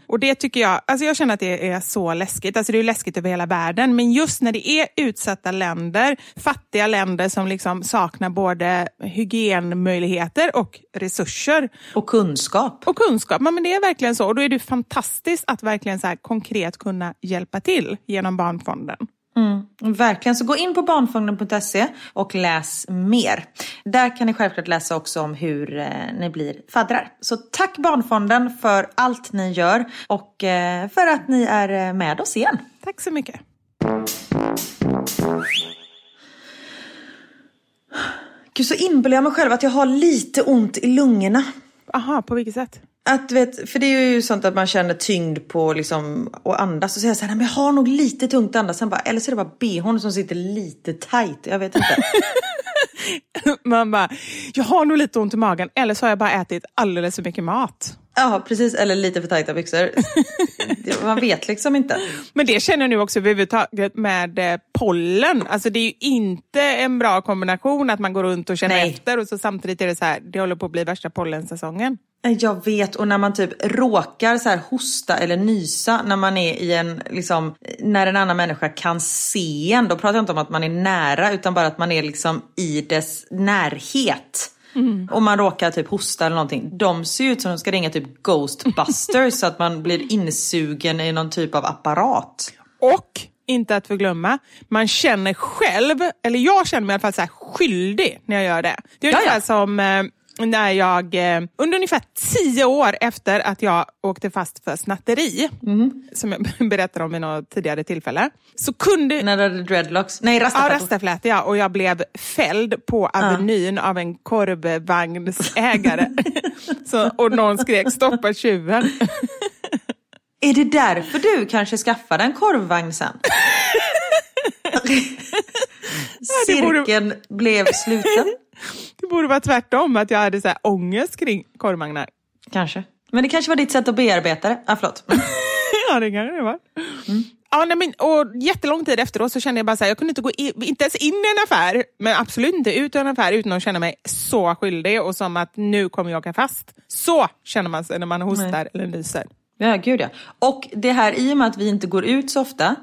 S2: Och det tycker jag, alltså jag känner att det är så läskigt. Alltså det är läskigt över hela världen, men just när det är utsatta länder, fattiga länder som liksom saknar både hygienmöjligheter och resurser.
S3: Och kunskap.
S2: Och kunskap, men det är verkligen så. Och då är det fantastiskt att verkligen så konkret kunna hjälpa till genom Barnfonden.
S3: Verkligen, så gå in på barnfonden.se och läs mer. Där kan ni självklart läsa också om hur eh, ni blir faddrar. Så tack Barnfonden för allt ni gör och eh, för att ni är eh, med oss igen.
S2: Tack så mycket.
S3: Gud, så inbillar jag mig själv att jag har lite ont i lungorna.
S2: Aha, på vilket sätt?
S3: Att, vet, för det är ju sånt att man känner tyngd på liksom, och andas och säger så här, "Nej, men jag har nog lite tungt att andas. Sen bara, eller så är det bara bhn som sitter lite tight. Jag vet inte.
S2: Man bara, jag har nog lite ont i magen eller så har jag bara ätit alldeles för mycket mat.
S3: ja, precis. Eller lite för tajta byxor. Man vet liksom inte.
S2: Men det känner jag nu också överhuvudtaget med eh, pollen. Alltså det är ju inte en bra kombination att man går runt och känner
S3: Nej.
S2: efter och så samtidigt är det så här, det håller på att bli värsta pollensäsongen.
S3: Jag vet, och när man typ råkar så här hosta eller nysa när man är i en, liksom, när en annan människa kan se en. Då pratar jag inte om att man är nära utan bara att man är liksom i dess närhet. Och man råkar typ hosta eller någonting. De ser ut som de ska ringa typ Ghostbusters så att man blir insugen i någon typ av apparat.
S2: Och inte att förglömma, man känner själv, eller jag känner mig i alla fall så skyldig när jag gör det. Det är ungefär som eh, när jag, eh, under ungefär tio år efter att jag åkte fast för snatteri, som jag berättade om i något tidigare tillfälle, så kunde
S3: När du hade dreadlocks. Nej,
S2: Ja,
S3: rastaflätor.
S2: rastaflätor ja. Och jag blev fälld på Avenyn av en korvvagnsägare. så, och någon skrek stoppa tjuven.
S3: Är det därför du kanske skaffade en korvvagn sen? Cirkeln blev sluten.
S2: Det borde vara tvärtom, att jag hade så här ångest kring korvvagnar.
S3: Kanske. Men det kanske var ditt sätt att bearbeta det. Ah, förlåt.
S2: ja, det kanske det var. Ja, nej, men, och jättelång tid efteråt så kände jag bara så här, jag kunde inte gå in, inte ens in i en affär, men absolut inte ut ur en affär utan att känna mig så skyldig och som att nu kommer jag åka fast. Så känner man sig när man hostar eller nyser.
S3: Ja, gud ja. Och det här, i och med att vi inte går ut så ofta,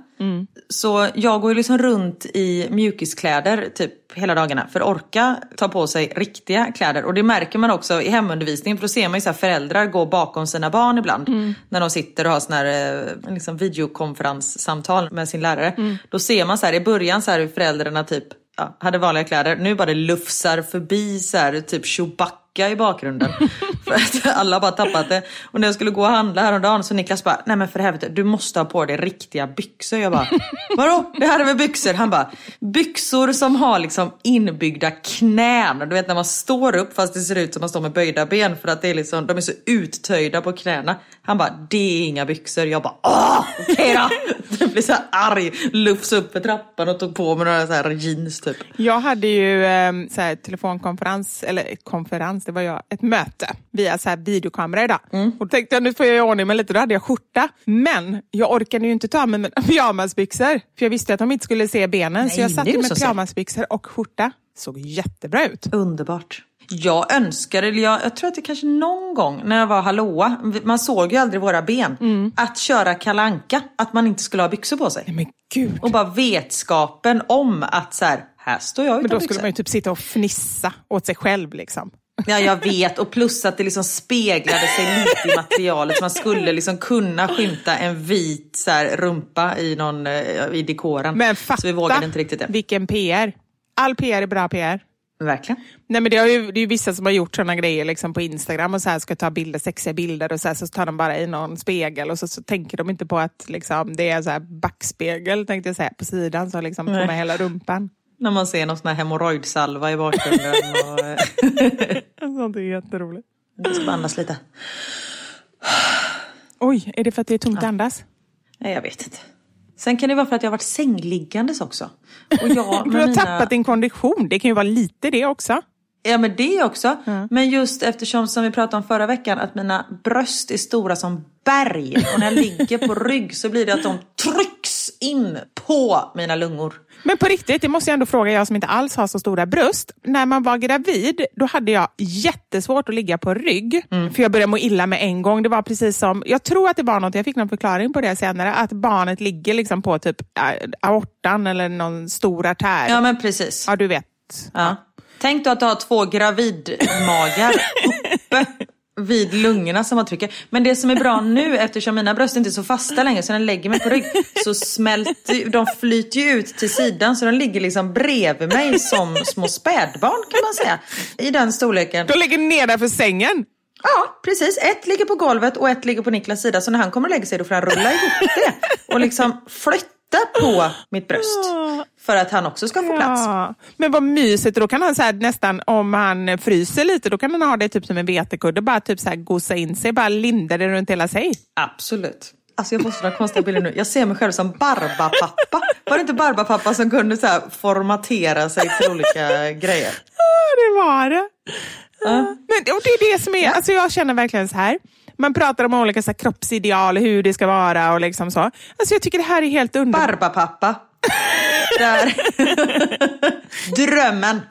S3: så jag går ju liksom runt i mjukiskläder typ hela dagarna. För orka ta på sig riktiga kläder. Och det märker man också i hemundervisningen, för då ser man ju så föräldrar gå bakom sina barn ibland. När de sitter och har såna här eh, liksom videokonferenssamtal med sin lärare. Då ser man så här i början så här hur föräldrarna typ ja, hade vanliga kläder. Nu bara det lufsar förbi så här typ Chewbacca i bakgrunden. för att alla bara tappat det. Och när jag skulle gå och handla häromdagen så Niklas bara, nej men för helvete, du måste ha på dig riktiga byxor. Jag bara, vadå? Det här är väl byxor? Han bara, byxor som har liksom inbyggda knän. Du vet när man står upp fast det ser ut som man står med böjda ben för att det är liksom, de är så uttöjda på knäna. Han bara, det är inga byxor. Jag bara, åh, okej då. Jag blev så arg, lufs upp för trappan och tog på mig några så här jeans typ.
S2: Jag hade ju eh, så här, telefonkonferens, eller konferens, det var jag, ett möte via så här, videokamera idag. Och då tänkte jag nu får jag i ordning mig lite, då hade jag skjorta. Men jag orkade ju inte ta med mina pyjamasbyxor, för jag visste att de inte skulle se benen. så
S3: Nej,
S2: jag satt
S3: så
S2: med pyjamasbyxor och skjorta. Såg jättebra ut.
S3: Underbart. Jag önskar, eller jag, jag tror att det kanske någon gång när jag var hallåa, man såg ju aldrig våra ben, att köra kalanka, att man inte skulle ha byxor på sig.
S2: Nej men gud.
S3: Och bara vetskapen om att så här, här står jag
S2: Men
S3: utan
S2: då skulle
S3: byxor.
S2: man ju typ sitta och fnissa åt sig själv liksom.
S3: Ja, jag vet. Och plus att det liksom speglade sig lite i materialet. Så man skulle liksom kunna skymta en vit så här, rumpa i, någon, eh, i dekoren.
S2: Men fatta
S3: så vi vågade inte riktigt det.
S2: vilken PR. All PR är bra PR.
S3: Verkligen.
S2: Nej, men det, har ju, det är ju vissa som har gjort sådana grejer liksom på Instagram och så här ska ta bilder, sexiga bilder och så, här, så tar de bara i någon spegel och så, så tänker de inte på att liksom, det är så här backspegel tänkte jag säga, på sidan så liksom får med hela rumpan.
S3: När man ser någon sån här hemorrojdsalva i bakgrunden. Och, eh,
S2: Sånt är jätteroligt.
S3: jag ska bara andas lite.
S2: Oj, är det för att det är tungt att andas?
S3: Nej, jag vet inte. Sen kan det vara för att jag har varit sängliggandes också. Och jag,
S2: Du har
S3: mina-
S2: tappat din kondition, det kan ju vara lite det också.
S3: Ja men det också. Men just eftersom som vi pratade om förra veckan att mina bröst är stora som berg. Och när jag ligger på rygg så blir det att de trycks in på mina lungor.
S2: Men på riktigt, det måste jag ändå fråga jag som inte alls har så stora bröst. När man var gravid, då hade jag jättesvårt att ligga på rygg. För jag började må illa med en gång. Det var precis som, jag tror att det var något, jag fick någon förklaring på det senare, att barnet ligger liksom på typ äh, aortan eller någon stor artär.
S3: Ja men precis.
S2: Ja, du vet.
S3: Ja. Tänk då att du har två gravidmagar uppe vid lungorna som man trycker. Men det som är bra nu eftersom mina bröst inte är så fasta längre så när jag lägger mig på rygg så smälter de flyter ju ut till sidan så de ligger liksom bredvid mig som små spädbarn kan man säga. I den storleken.
S2: De ligger nedanför sängen.
S3: Ja, precis. Ett ligger på golvet och ett ligger på Niklas sida. Så när han kommer och lägger sig då får han rulla ihop det och liksom flytta på mitt bröst. För att han också ska få plats.
S2: Ja. Men vad mysigt, då kan han så här, nästan, om han fryser lite, då kan han ha det typ som en vetekudde, bara typ så här gosa in sig, bara linda det runt hela sig.
S3: Absolut. Alltså jag får sådana konstiga bilder nu. Jag ser mig själv som Barbapappa. Var det inte Barbapappa som kunde så formatera sig till olika grejer?
S2: Ja, det var det. Ja. Men och det är det som är, alltså jag känner verkligen så här. Man pratar om olika så här, kroppsideal, hur det ska vara och liksom så. Alltså jag tycker det här är helt underbart.
S3: Barbapappa. Där. Drömmen.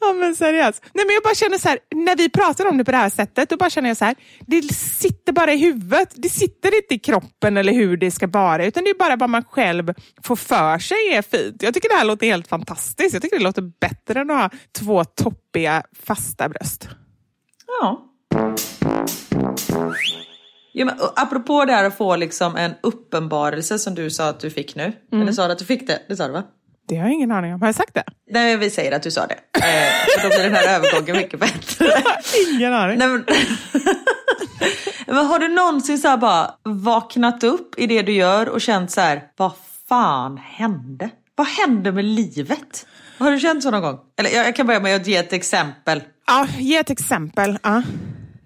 S2: Ja men seriöst. Nej, men jag bara känner så här, när vi pratar om det på det här sättet, då bara känner jag så här, det sitter bara i huvudet. Det sitter inte i kroppen eller hur det ska vara, utan det är bara vad man själv får för sig är fint. Jag tycker det här låter helt fantastiskt. Jag tycker det låter bättre än att ha två toppiga fasta bröst.
S3: Ja. Jo, men, apropå det här att få liksom en uppenbarelse som du sa att du fick nu. Eller sa du att du fick det? Det sa du va?
S2: Det har jag ingen aning om. Har jag sagt det?
S3: Nej, vi säger att du sa det. Eh, då blir den här övergången mycket bättre.
S2: Ingen aning.
S3: Nej, men... men har du någonsin så bara vaknat upp i det du gör och känt så här, vad fan hände? Vad hände med livet? Har du känt så någon gång? Eller jag, jag kan börja med att ge ett exempel.
S2: Ja, ge ett exempel. Ja.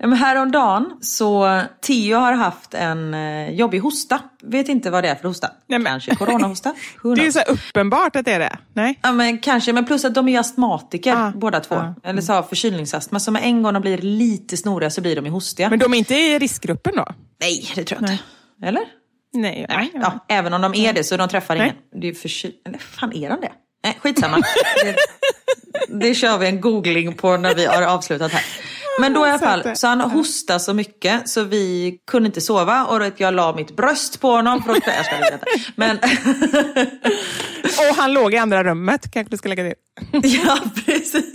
S3: Ja, men häromdagen så Theo har haft en eh, jobbig hosta. Vet inte vad det är för hosta.
S2: Nej, men-
S3: Kanske coronahosta.
S2: Det är så uppenbart att det är det. Nej?
S3: Ja men kanske, men plus att de är astmatiker
S2: Ah,
S3: båda två.
S2: ah,
S3: Eller så har förkylningsastma. Så med en gång de blir lite snoriga så blir de hostiga.
S2: Men de är inte i riskgruppen då?
S3: Nej, det tror jag inte. Eller?
S2: Nej,
S3: Nej. Ja, även om de är det så de träffar
S2: Nej.
S3: ingen. Det är förky- Eller fan är de det? Nej, skitsamma. det, det kör vi en googling på när vi har avslutat här. Men då i alla fall, så han hostade så mycket så vi kunde inte sova och jag la mitt bröst på honom. För att, jag ska inte. Men
S2: Och han låg i andra rummet, kanske du ska lägga till.
S3: Ja, precis.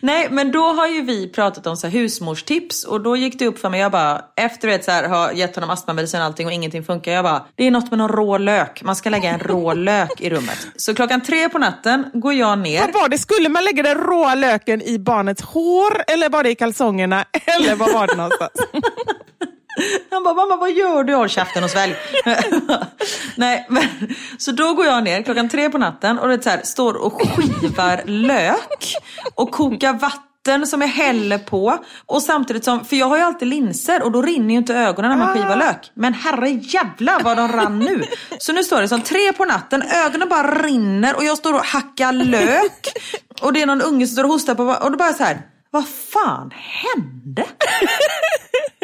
S3: Nej, men då har ju vi pratat om så här husmorstips och då gick det upp för mig, jag bara, efter att så här, ha gett honom astmamedicin och allting och ingenting funkar, jag bara, det är något med någon rå lök, man ska lägga en rå lök i rummet. Så klockan tre på natten går jag ner.
S2: Vad var det? Skulle man lägga den råa löken i barnets hår eller var det i kalsongerna? Eller vad var det någonstans?
S3: Han bara, mamma vad gör du? Håll käften och svälj. Nej, men, så då går jag ner klockan tre på natten och det så här, står och skivar lök och kokar vatten som jag häller på. Och samtidigt som, för jag har ju alltid linser och då rinner ju inte ögonen när man skivar lök. Men herre jävla vad de rann nu. Så nu står det som tre på natten, ögonen bara rinner och jag står och hackar lök. Och det är någon unge som står och hostar på och då bara så här, vad fan hände?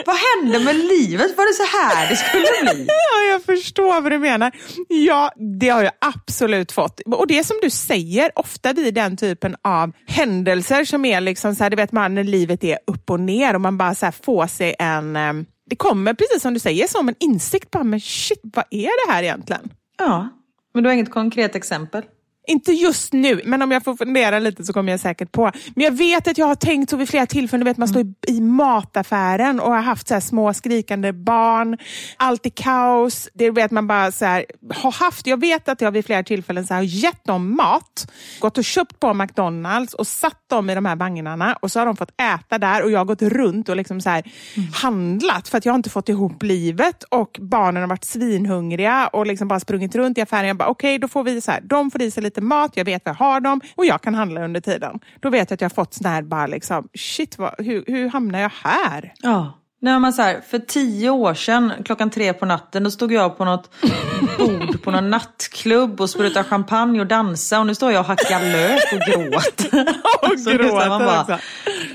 S3: Vad hände med livet? Var det så här det skulle bli?
S2: Ja, jag förstår vad du menar. Ja, det har jag absolut fått. Och det som du säger, ofta vid den typen av händelser som är liksom så här, du vet man när livet är upp och ner och man bara så här får sig en... Det kommer precis som du säger som en insikt på, men shit, vad är det här egentligen?
S3: Ja, men du har inget konkret exempel?
S2: Inte just nu, men om jag får fundera lite så kommer jag säkert på. Men jag vet att jag har tänkt så vid flera tillfällen, du vet man står i, i mataffären och har haft så här små skrikande barn, allt är kaos. Det vet man bara så här, har haft, jag vet att jag vid flera tillfällen så här, har gett dem mat, gått och köpt på McDonalds och satt dem i de här vagnarna och så har de fått äta där och jag har gått runt och liksom så här, handlat för att jag har inte fått ihop livet och barnen har varit svinhungriga och liksom bara sprungit runt i affären. Jag bara okej, då får vi så här, de får i sig lite mat, jag vet vad jag har dem och jag kan handla under tiden. Då vet jag att jag har fått sån här bara liksom, shit, vad, hur, hur hamnar jag här?
S3: Ja. Nej, men så här, för tio år sedan, klockan tre på natten, då stod jag på något bord på någon nattklubb och sprutade champagne och dansade och nu står jag och hackar lök och gråter.
S2: Och
S3: Så här, man
S2: gråter
S3: bara,
S2: också.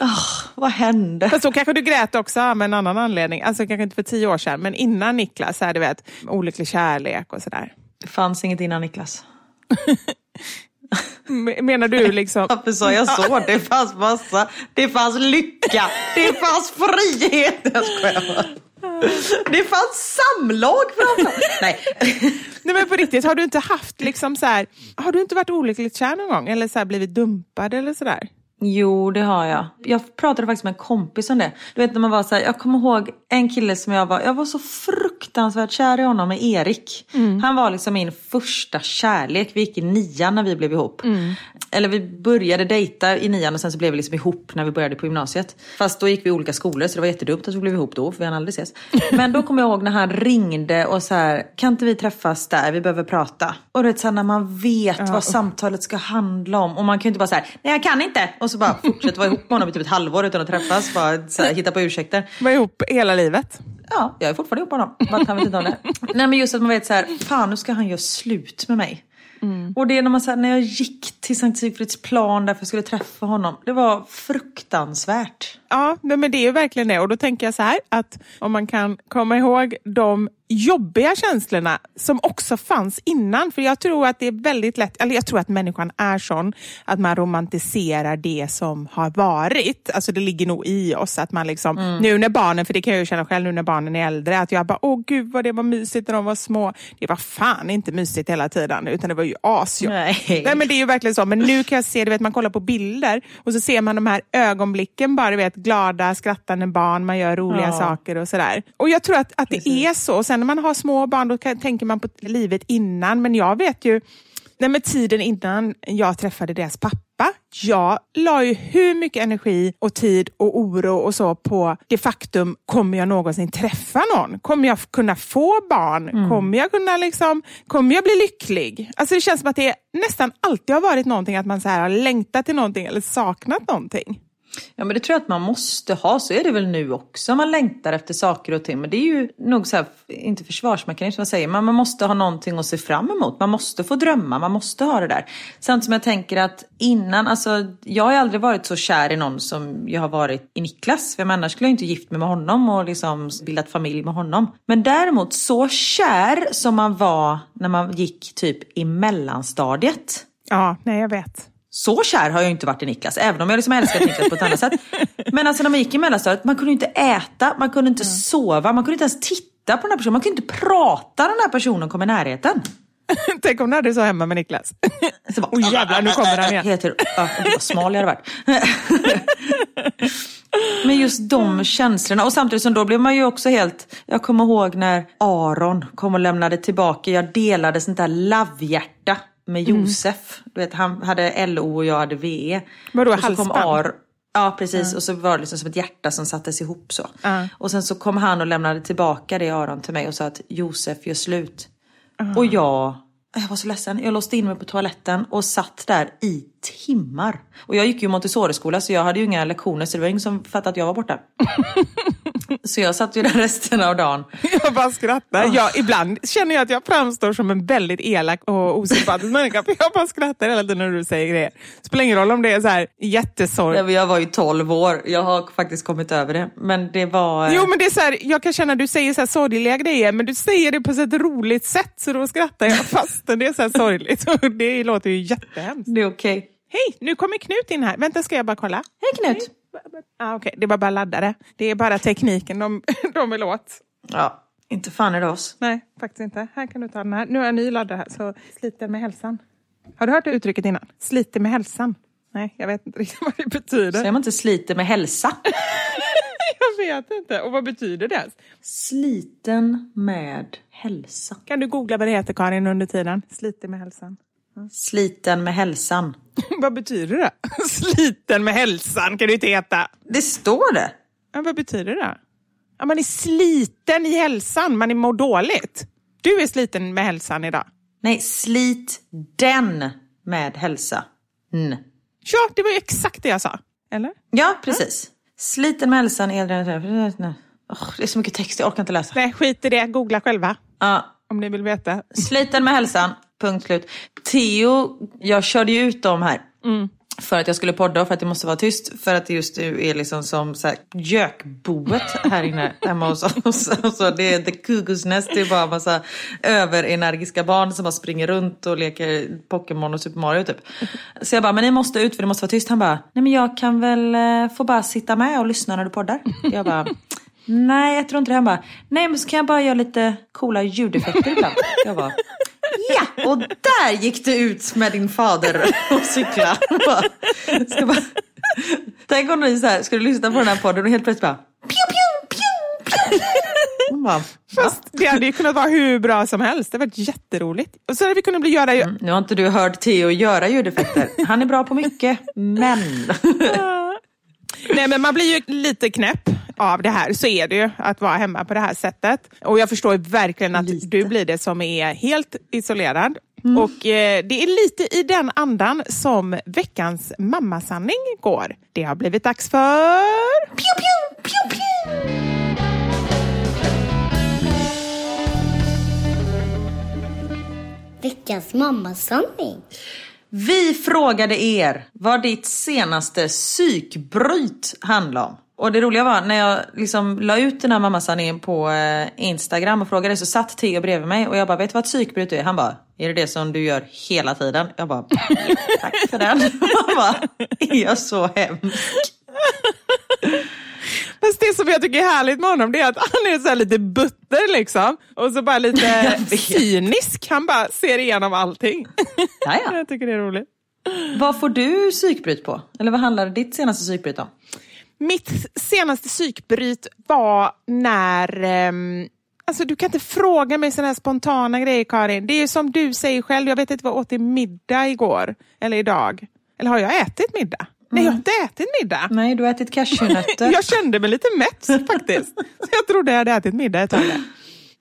S3: "Åh, vad hände?
S2: Fast så kanske du grät också av en annan anledning. Alltså kanske inte för tio år sedan, men innan Niklas, här, du vet, olycklig kärlek och sådär.
S3: Det fanns inget innan Niklas.
S2: Menar du liksom...
S3: Varför sa jag så? Det fanns massa, det fanns lycka, det fanns frihet. Jag skojar. Det fanns samlag framförallt. Nej.
S2: Nej men på riktigt, har du inte haft liksom så här, har du inte varit olyckligt kär någon gång? Eller så här, blivit dumpad eller sådär?
S3: Jo, det har jag. Jag pratade faktiskt med en kompis om det. Du vet när man var så här, jag kommer ihåg en kille som jag var, jag var så fruktansvärt kär i honom, med Erik. Han var liksom min första kärlek. Vi gick i nian när vi blev ihop. Eller vi började dejta i nian och sen så blev vi liksom ihop när vi började på gymnasiet. Fast då gick vi i olika skolor så det var jättedumt att vi blev ihop då för vi hann aldrig ses. Men då kommer jag ihåg när han ringde och så här, kan inte vi träffas där, vi behöver prata. Och du vet så här, när man vet vad samtalet ska handla om och man kan ju inte bara säga nej jag kan inte och så bara fortsätta vara ihop med honom i typ ett halvår utan att träffas, bara så här, hitta på ursäkter.
S2: Var ihop hela livet?
S3: Ja, jag är fortfarande ihop med honom. Han vet inte om det. Nej men just att man vet så här, fan nu ska han göra slut med mig. Och det är när, man, här, när jag gick till Sankt Sigfrids plan därför jag skulle träffa honom. Det var fruktansvärt.
S2: Ja, men det är verkligen det. Och då tänker jag så här, att om man kan komma ihåg de jobbiga känslorna som också fanns innan. För jag tror att det är väldigt lätt, eller jag tror att människan är sån att man romantiserar det som har varit. Alltså det ligger nog i oss att man liksom, nu när barnen, för det kan jag ju känna själv nu när barnen är äldre, att jag bara, åh gud vad det var mysigt när de var små. Det var fan inte mysigt hela tiden, utan det var ju asjobbigt.
S3: Nej.
S2: Nej men det är ju verkligen så. Men nu kan jag se, du vet man kollar på bilder och så ser man de här ögonblicken bara, du vet glada, skrattande barn, man gör roliga
S3: Ja.
S2: saker och sådär. Och jag tror att, att det är så. Och sen när man har små barn då kan, tänker man på livet innan. Men jag vet ju, nej men tiden innan jag träffade deras pappa, jag la ju hur mycket energi och tid och oro och så på det faktum, kommer jag någonsin träffa någon? Kommer jag kunna få barn? Kommer jag kunna liksom, kommer jag bli lycklig? Alltså det känns som att det nästan alltid har varit någonting att man så här har längtat till någonting eller saknat någonting.
S3: Ja men det tror jag att man måste ha, så är det väl nu också. Man längtar efter saker och ting. Men det är ju nog så här, inte försvarsmekanism, vad säger man? Man måste ha någonting att se fram emot. Man måste få drömma, man måste ha det där. Samtidigt som jag tänker att innan, alltså jag har ju aldrig varit så kär i någon som jag har varit i Niklas. För annars skulle jag inte gift mig med honom och liksom bildat familj med honom. Men däremot så kär som man var när man gick typ i mellanstadiet.
S2: Ja, nej jag vet.
S3: Så kär har jag inte varit i Niklas, även om jag liksom älskat Niklas på ett annat sätt. Men alltså när man gick i mellanstadiet, man kunde inte äta, man kunde inte sova, man kunde inte ens titta på den här personen, man kunde inte prata när den här personen kom i närheten.
S2: Tänk om du hade så hemma med Niklas.
S3: Så bara,
S2: Åh jävlar, nu kommer han igen.
S3: Heter, ja, vad smal jag hade varit. Men just de känslorna. Och samtidigt som då blev man ju också helt... Jag kommer ihåg när Aron kom och lämnade tillbaka. Jag delade sånt där lavhjärta med
S2: Mm.
S3: Josef. Du vet, han hade LO och jag hade VE.
S2: Vadå,
S3: och så kom
S2: halsband?
S3: Ar Ja precis och så var det liksom som ett hjärta som sattes ihop så.
S2: Ja.
S3: Och sen så kom han och lämnade tillbaka det Aron till mig och sa att Josef gör slut. Och jag, jag var så ledsen. Jag låste in mig på toaletten och satt där i timmar. Och jag gick ju Montessori-skola så jag hade ju inga lektioner så det var ingen som fattade att jag var borta. så jag satt ju där resten av dagen.
S2: Jag bara skrattar. Jag, ibland känner jag att jag framstår som en väldigt elak och osympatisk människa. För jag bara skrattar hela tiden när du säger grejer. Spelar ingen roll om det är så här jättesorg.
S3: Jag var ju 12 år. Jag har faktiskt kommit över det. Men det var...
S2: Jo men det är så här, jag kan känna att du säger så här sorgliga grejer men du säger det på ett roligt sätt så då skrattar jag fastän det är så här sorgligt. Det låter ju jättehemskt.
S3: Det är okej.
S2: Hej, nu kommer Knut in här. Vänta ska jag bara kolla.
S3: Hej Knut!
S2: Ah, Okej, det var bara laddare. Det är bara tekniken de, de vill åt.
S3: Ja, inte fan är det oss.
S2: Nej, faktiskt inte. Här kan du ta den här. Nu har jag en ny laddare här, så sliter med hälsan. Har du hört det uttrycket innan? Sliter med hälsan? Nej, jag vet inte riktigt vad det betyder.
S3: Säger man inte sliter med hälsa?
S2: Jag vet inte. Och vad betyder det?
S3: Sliten med hälsa.
S2: Kan du googla vad det heter Karin under tiden? Sliter med hälsan.
S3: Sliten med hälsan.
S2: vad betyder det? Sliten med hälsan kan du inte heta.
S3: Det står det.
S2: Ja, vad betyder det? Ja, man är sliten i hälsan, man är mår dåligt. Du är sliten med hälsan idag.
S3: Nej, slit den med hälsa. N.
S2: Ja, det var ju exakt det jag sa. Eller?
S3: Ja, precis. Sliten med hälsan det... Oh, det är så mycket text, jag orkar inte läsa.
S2: Nej, skit i det. Googla själva
S3: Ja,
S2: om ni vill veta.
S3: sliten med hälsan, punkt slut. Theo, jag körde ju ut dem här. För att jag skulle podda och för att det måste vara tyst. För att det just nu är liksom som så här, gökboet här inne hemma hos oss. Alltså, det är the cuckoo's nest. Det är bara en massa överenergiska barn som bara springer runt och leker Pokémon och Super Mario typ. Så jag bara, men ni måste ut för det måste vara tyst. Han bara, nej men jag kan väl eh, få bara sitta med och lyssna när du poddar. Jag bara, nej jag tror inte det. Han bara, nej men så kan jag bara göra lite coola ljudeffekter ibland. Jag bara, Ja, och där gick det ut med din fader och cykla. Bara, Ska bara, tänk om ni så här, skulle lyssna på den här podden och helt plötsligt bara pju, pju, pju, pju. Bara,
S2: Fast det hade ju kunnat vara hur bra som helst. Det var jätteroligt. Och så hade vi kunnat bli göra...
S3: "Mm, nu har inte du hört Theo göra ljudeffekter. Han är bra på mycket, men.
S2: Nej, men man blir ju lite knäpp av det här. Så är det ju att vara hemma på det här sättet. Och jag förstår verkligen att
S3: Lite.
S2: du blir det som är helt isolerad. Och eh, det är lite i den andan som veckans mammasanning går. Det har blivit dags för...
S3: Pju, pju, pju, pju.
S6: Veckans mammasanning.
S3: Vi frågade er vad ditt senaste psykbryt handlade om. Och det roliga var när jag liksom la ut den här mammasanningen på eh, Instagram och frågade så satt Theo bredvid mig och jag bara, vet du vad ett psykbryt är? Han bara, är det det som du gör hela tiden? Jag bara, tack för den. Han bara, är jag så hemsk?
S2: Fast det som jag tycker är härligt med honom det är att han är så lite butter liksom. Och så bara lite cynisk. Han bara ser igenom allting.
S3: Ja, ja.
S2: jag tycker det är roligt.
S3: Vad får du psykbryt på? Eller vad handlar ditt senaste psykbryt om?
S2: Mitt senaste psykbryt var när... ehm, alltså du kan inte fråga mig sådana här spontana grejer Karin. Det är som du säger själv, jag vet inte vad jag åt till middag igår. Eller idag. Eller har jag ätit middag? Nej, jag har inte ätit middag.
S3: Nej, du har ätit cashewnötter.
S2: Jag kände mig lite mätt faktiskt. Så jag trodde jag hade ätit middag ett tag.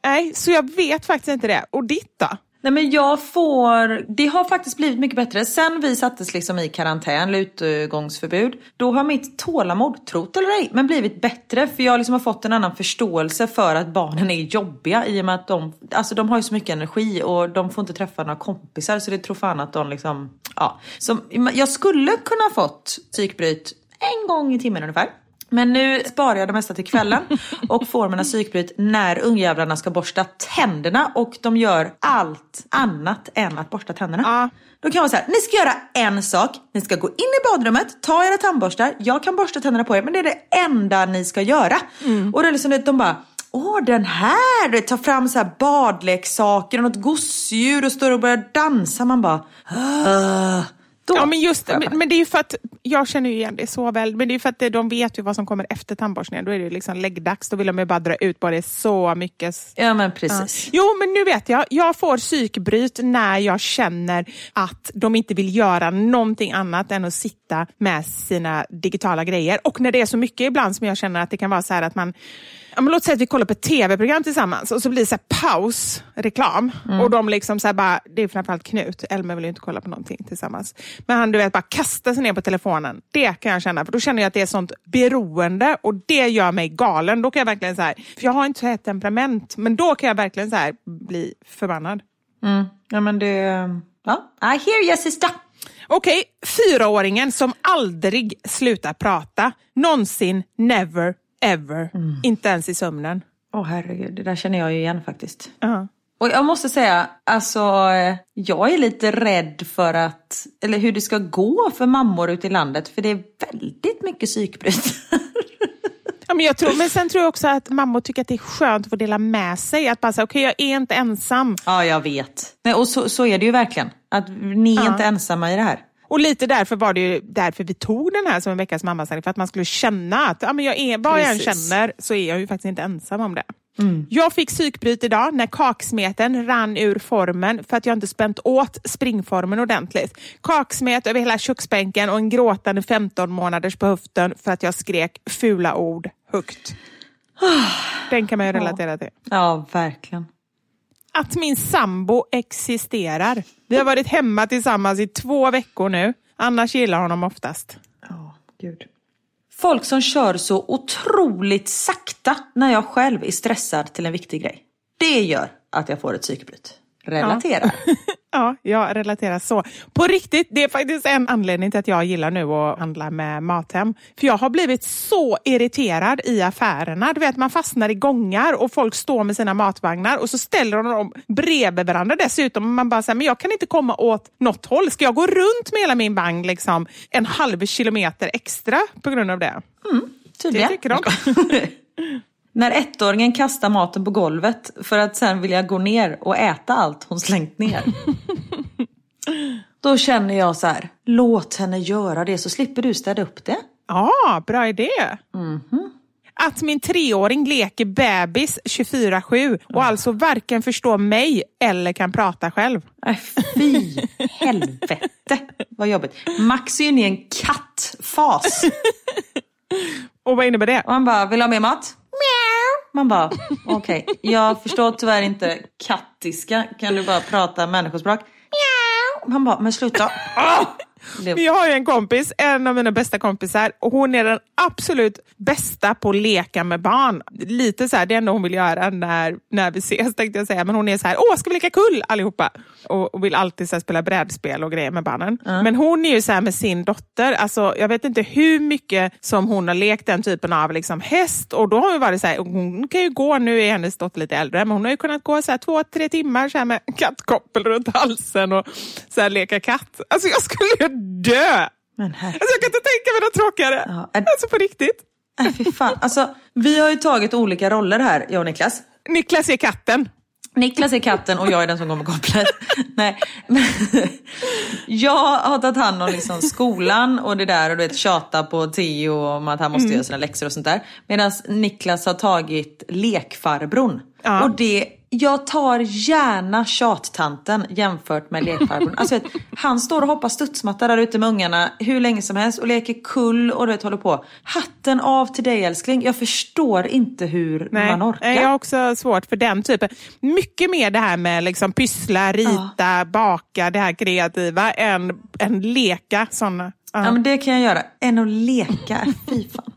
S2: Nej, så jag vet faktiskt inte det. Och ditt då?
S3: Nej men jag får, det har faktiskt blivit mycket bättre. Sen vi sattes liksom i karantän, utgångsförbud, då har mitt tålamod, trott eller ej, men blivit bättre. För jag liksom har fått en annan förståelse för att barnen är jobbiga i och med att de, alltså de har ju så mycket energi och de får inte träffa några kompisar så det tror fan att de liksom, ja. Så jag skulle kunna fått psykbryt en gång i timmen ungefär. Men nu sparar jag det mesta till kvällen och får mina psykbryt när ungjävlarna ska borsta tänderna och de gör allt annat än att borsta tänderna.
S2: Ja.
S3: Då kan jag vara så här, ni ska göra en sak, ni ska gå in i badrummet, ta era tandborstar, jag kan borsta tänderna på er men det är det enda ni ska göra. Och då är det liksom, de bara Åh den här! Tar fram så här badleksaker och något gosedjur och står och börjar dansa. Man bara... "Åh." Då
S2: Ja, men just men, det är ju för att, jag känner ju igen det så väl, men det är ju för att de vet ju vad som kommer efter tandborstningen. Då är det ju liksom läggdags, då vill de ju bara dra ut på det så mycket.
S3: Ja men
S2: Ja.
S3: precis.
S2: Jo, men nu vet jag. Jag får psykbryt när jag känner att de inte vill göra någonting annat än att sitta med sina digitala grejer. Och när det är så mycket ibland som jag känner att det kan vara så här att man Ja, men låt säga att vi kollar på ett tv-program tillsammans och så blir det så paus, reklam. Och de liksom så bara, det är framförallt Knut, Elmer vill ju inte kolla på någonting tillsammans. Men han du vet bara kastar sig ner på telefonen. Det kan jag känna, för då känner jag att det är sånt beroende och det gör mig galen. Då kan jag verkligen så här, för jag har inte så här temperament, men då kan jag verkligen så här bli förbannad.
S3: Mm. Ja men det... Ja, I hear you sister.
S2: Okej, fyraåringen som aldrig slutar prata. Någonsin, never, ever. Inte ens i sömnen.
S3: Åh herregud, det där känner jag ju igen faktiskt.
S2: Ja.
S3: Och jag måste säga, alltså eh, jag är lite rädd för att, eller hur det ska gå för mammor ute i landet. För det är väldigt mycket psykbryt.
S2: Ja, men, jag tror, men sen tror jag också att mammor tycker att det är skönt att få dela med sig. Att bara säga, okej jag är inte ensam.
S3: ja, jag vet. Nej, och så, så är det ju verkligen. Att ni är
S2: Ja.
S3: inte ensamma i det här.
S2: Och lite därför var det ju därför vi tog den här som en veckas mammasanning. För att man skulle känna att ja, men jag är, vad jag än
S3: Precis.
S2: känner så är jag ju faktiskt inte ensam om det. Jag fick psykbryt idag när kaksmeten rann ur formen för att jag inte spänt åt springformen ordentligt. Kaksmet över hela köksbänken och en gråtande 15 månaders på höften för att jag skrek fula ord högt. Den kan man ju relatera till.
S3: Ja, verkligen.
S2: Att min sambo existerar. Vi har varit hemma tillsammans i två veckor nu. Annars gillar honom oftast.
S3: Ja, gud. Folk som kör så otroligt sakta när jag själv är stressad till en viktig grej. Det gör att jag får ett psykbryt. Relatera.
S2: Ja, jag relaterar så. På riktigt, det är faktiskt en anledning till att jag gillar nu att handla med Mathem. För jag har blivit så irriterad i affärerna. Du vet, man fastnar i gångar och folk står med sina matvagnar och så ställer de dem bredvid varandra dessutom. Och man bara säger, men jag kan inte komma åt något håll. Ska jag gå runt med hela min vagn liksom, en halv kilometer extra på grund av det?
S3: Tydligen.
S2: Det tycker de.
S3: När ettåringen kastar maten på golvet för att sen vilja gå ner och äta allt hon slängt ner. Då känner jag så här, låt henne göra det så slipper du städa upp det.
S2: Ja, bra idé. Att min treåring leker bebis 24-7 och alltså varken förstår mig eller kan prata själv.
S3: Nej, fy helvete vad jobbigt. Max är ju inne i en kattfas.
S2: Och vad innebär det?
S3: Och han bara, vill du ha mer mat? Man bara, okej, jag förstår tyvärr inte kattiska. Kan du bara prata människospråk? Han bara, men sluta. Det-
S2: Men Jag har en kompis, en av mina bästa kompisar, och hon är den absolut bästa på att leka med barn. Lite så här, det enda hon vill göra när, när vi ses, tänkte jag säga. Men hon är så här, åh, ska vi leka kull allihopa? Och, och vill alltid så här, spela brädspel och grejer med barnen. Men hon är ju så här med sin dotter, alltså, jag vet inte hur mycket som hon har lekt den typen av liksom, häst. Och då har hon varit så här, hon kan ju gå, nu är hennes dotter lite äldre, men hon har ju kunnat gå så här, två, tre timmar så här, med kattkoppel runt halsen och så här, leka katt. Alltså jag skulle dö!
S3: Men här.
S2: Alltså jag kan inte tänka mig något tråkigare.
S3: Ja, är-
S2: Alltså på riktigt.
S3: Nej, fy fan. Alltså, vi har ju tagit olika roller här, jag och Niklas.
S2: Niklas är katten.
S3: Niklas är katten och jag är den som går med kopplet. Nej, jag har tagit hand om liksom skolan och det där och du vet tjata på Theo om att han måste göra sina läxor och sånt där. Medan Niklas har tagit lekfarbrorn.
S2: Ja.
S3: Och det Jag tar gärna tjattanten jämfört med lekfarbrorn. Alltså, vet, han står och hoppar studsmatta där ute med ungarna hur länge som helst och leker kull och du vet håller på. Hatten av till dig älskling. Jag förstår inte hur
S2: Nej,
S3: man orkar.
S2: jag har också svårt för den typen. Mycket mer det här med liksom pyssla, rita, baka, det här kreativa än, än leka sådana. Ja.
S3: Ja men det kan jag göra. Än att leka, fy fan.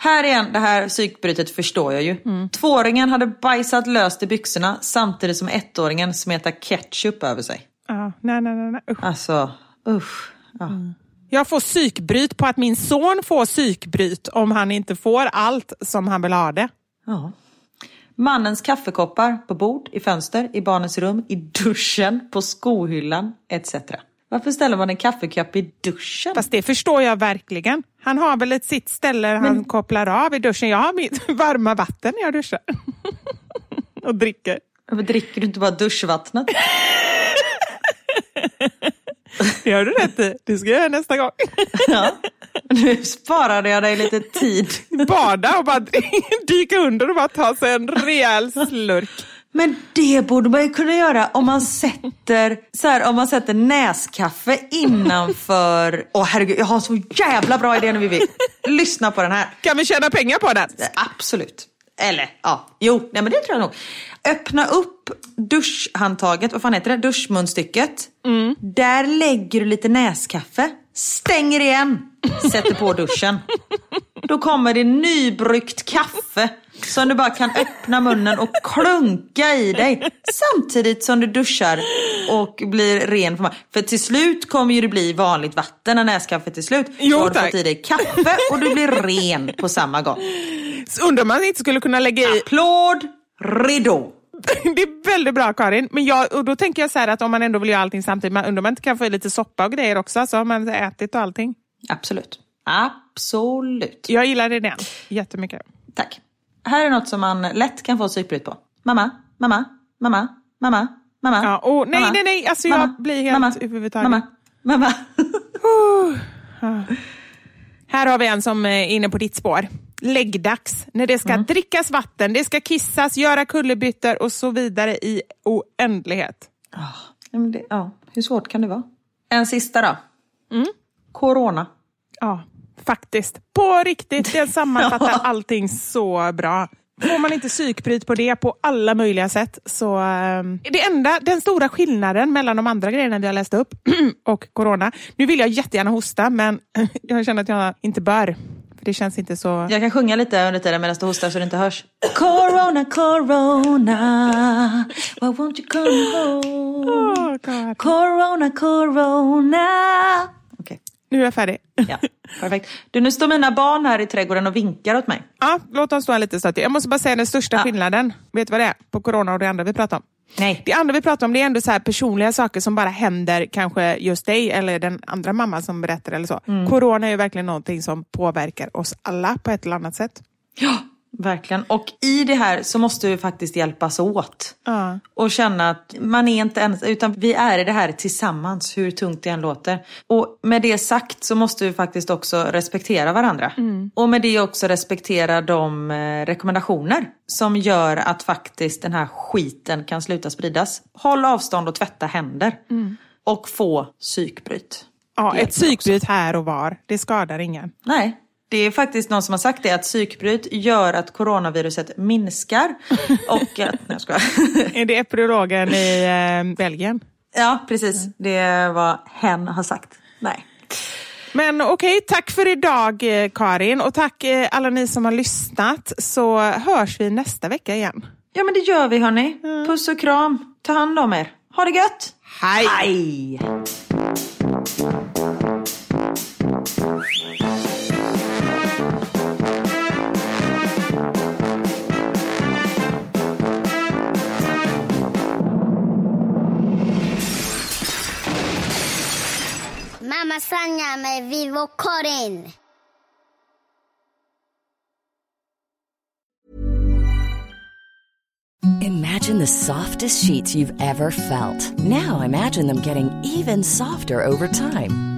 S3: Här igen, det här psykbrytet förstår jag ju.
S2: Mm.
S3: Tvååringen hade bajsat löst i byxorna samtidigt som ettåringen smetar ketchup över sig.
S2: Ja, nej, nej, nej. Usch.
S3: Alltså, usch. Ja.
S2: Jag får psykbryt på att min son får psykbryt om han inte får allt som han vill ha det.
S3: Ja. Mannens kaffekoppar på bord, i fönster, i barnens rum, i duschen, på skohyllan etc. Varför ställer man en kaffekopp i duschen?
S2: Fast det förstår jag verkligen. Han har väl ett sitt ställe han kopplar av i duschen. Jag har mitt varma vatten när jag duschar. Och dricker.
S3: Varför dricker du inte bara duschvattnet?
S2: Det har du rätt i. Det ska jag göra nästa gång.
S3: Ja. Nu sparade jag dig lite tid.
S2: Bada och bara dyka under och bara ta sig en rejäl slurk.
S3: Men det borde man ju kunna göra om man sätter, så här, om man sätter näskaffe innanför... Åh herregud, jag har så jävla bra idé nu Vivi. Lyssna på den här.
S2: Kan vi tjäna pengar på den?
S3: Absolut. Eller ja, jo, nej men det tror jag nog. Öppna upp duschhandtaget, vad fan heter det? Duschmunstycket. Där lägger du lite näskaffe. Stänger igen. Sätter på duschen. Då kommer det nybryggt kaffe som du bara kan öppna munnen och klunka i dig. Samtidigt som du duschar och blir ren. För, för till slut kommer ju det bli vanligt vatten när näskaffet är slut.
S2: Jo,
S3: har du fått i dig kaffe och du blir ren på samma gång.
S2: Så undrar man inte skulle kunna lägga i...
S3: Applåd, ridå.
S2: Det är väldigt bra Karin. Men jag, och då tänker jag så här att om man ändå vill göra allting samtidigt, man undrar om man inte kan få i lite soppa och grejer också, så har man ätit och allting.
S3: Absolut. Absolut.
S2: Jag gillar idén jättemycket.
S3: Tack. Här är något som man lätt kan få psykbryt på. Mamma, mamma, mamma, mamma, mamma.
S2: Ja, och nej,
S3: mamma,
S2: nej, nej, alltså jag
S3: mamma,
S2: blir helt
S3: mamma,
S2: överhuvudtaget.
S3: Mamma, mamma.
S2: Här har vi en som är inne på ditt spår. Läggdags, när det ska drickas vatten, det ska kissas, göra kullerbyttor och så vidare i oändlighet.
S3: Ja, men det, ja, hur svårt kan det vara? En sista då.
S2: Mm.
S3: Corona.
S2: Ja, faktiskt. På riktigt, det sammanfattar allting så bra. Får man inte psykbryt på det på alla möjliga sätt så... ehm, det enda, den stora skillnaden mellan de andra grejerna vi har läst upp och corona. Nu vill jag jättegärna hosta men jag känner att jag inte bör. För det känns inte så...
S3: Jag kan sjunga lite under tiden medan du hostar så det inte hörs. Corona, corona, why won't you come home?
S2: Åh, God.
S3: Corona, corona. Okej,
S2: Nu är jag färdig.
S3: ja, perfekt. Du, nu står mina barn här i trädgården och vinkar åt mig.
S2: Ja, låt oss stå här lite stadigt. Jag måste bara säga den största
S3: Ja.
S2: skillnaden. Vet du vad det är? På corona och det andra vi pratar om.
S3: Nej.
S2: Det andra vi pratar om det är ändå så personliga saker som bara händer kanske just dig eller den andra mamman som berättar eller så.
S3: Mm.
S2: Corona är ju verkligen någonting som påverkar oss alla på ett eller annat sätt.
S3: Verkligen. Och i det här så måste vi faktiskt hjälpas åt.
S2: Ja.
S3: Och känna att man är inte ensam, utan vi är i det här tillsammans, hur tungt det än låter. Och med det sagt så måste vi faktiskt också respektera varandra. Och med det också respektera de eh, rekommendationer som gör att faktiskt den här skiten kan sluta spridas. Håll avstånd och tvätta händer. Och få psykbryt.
S2: Ja, ett psykbryt här och var, det skadar ingen.
S3: Nej, det är faktiskt någon som har sagt det att psykbryt gör att coronaviruset minskar. Och att, nej, jag.
S2: Är det epidemiologen i eh, Belgien?
S3: Ja, precis. Det är vad hen har sagt. Nej.
S2: Men okej, tack för idag eh, Karin och tack eh, alla ni som har lyssnat så hörs vi nästa vecka igen.
S3: Ja, men det gör vi hörni. Puss och kram. Ta hand om er. Ha det gött!
S2: Hej!
S3: Hej!
S6: Mamma Sanja med Vivo Karin.
S7: Imagine the softest sheets you've ever felt. Now imagine them getting even softer over time.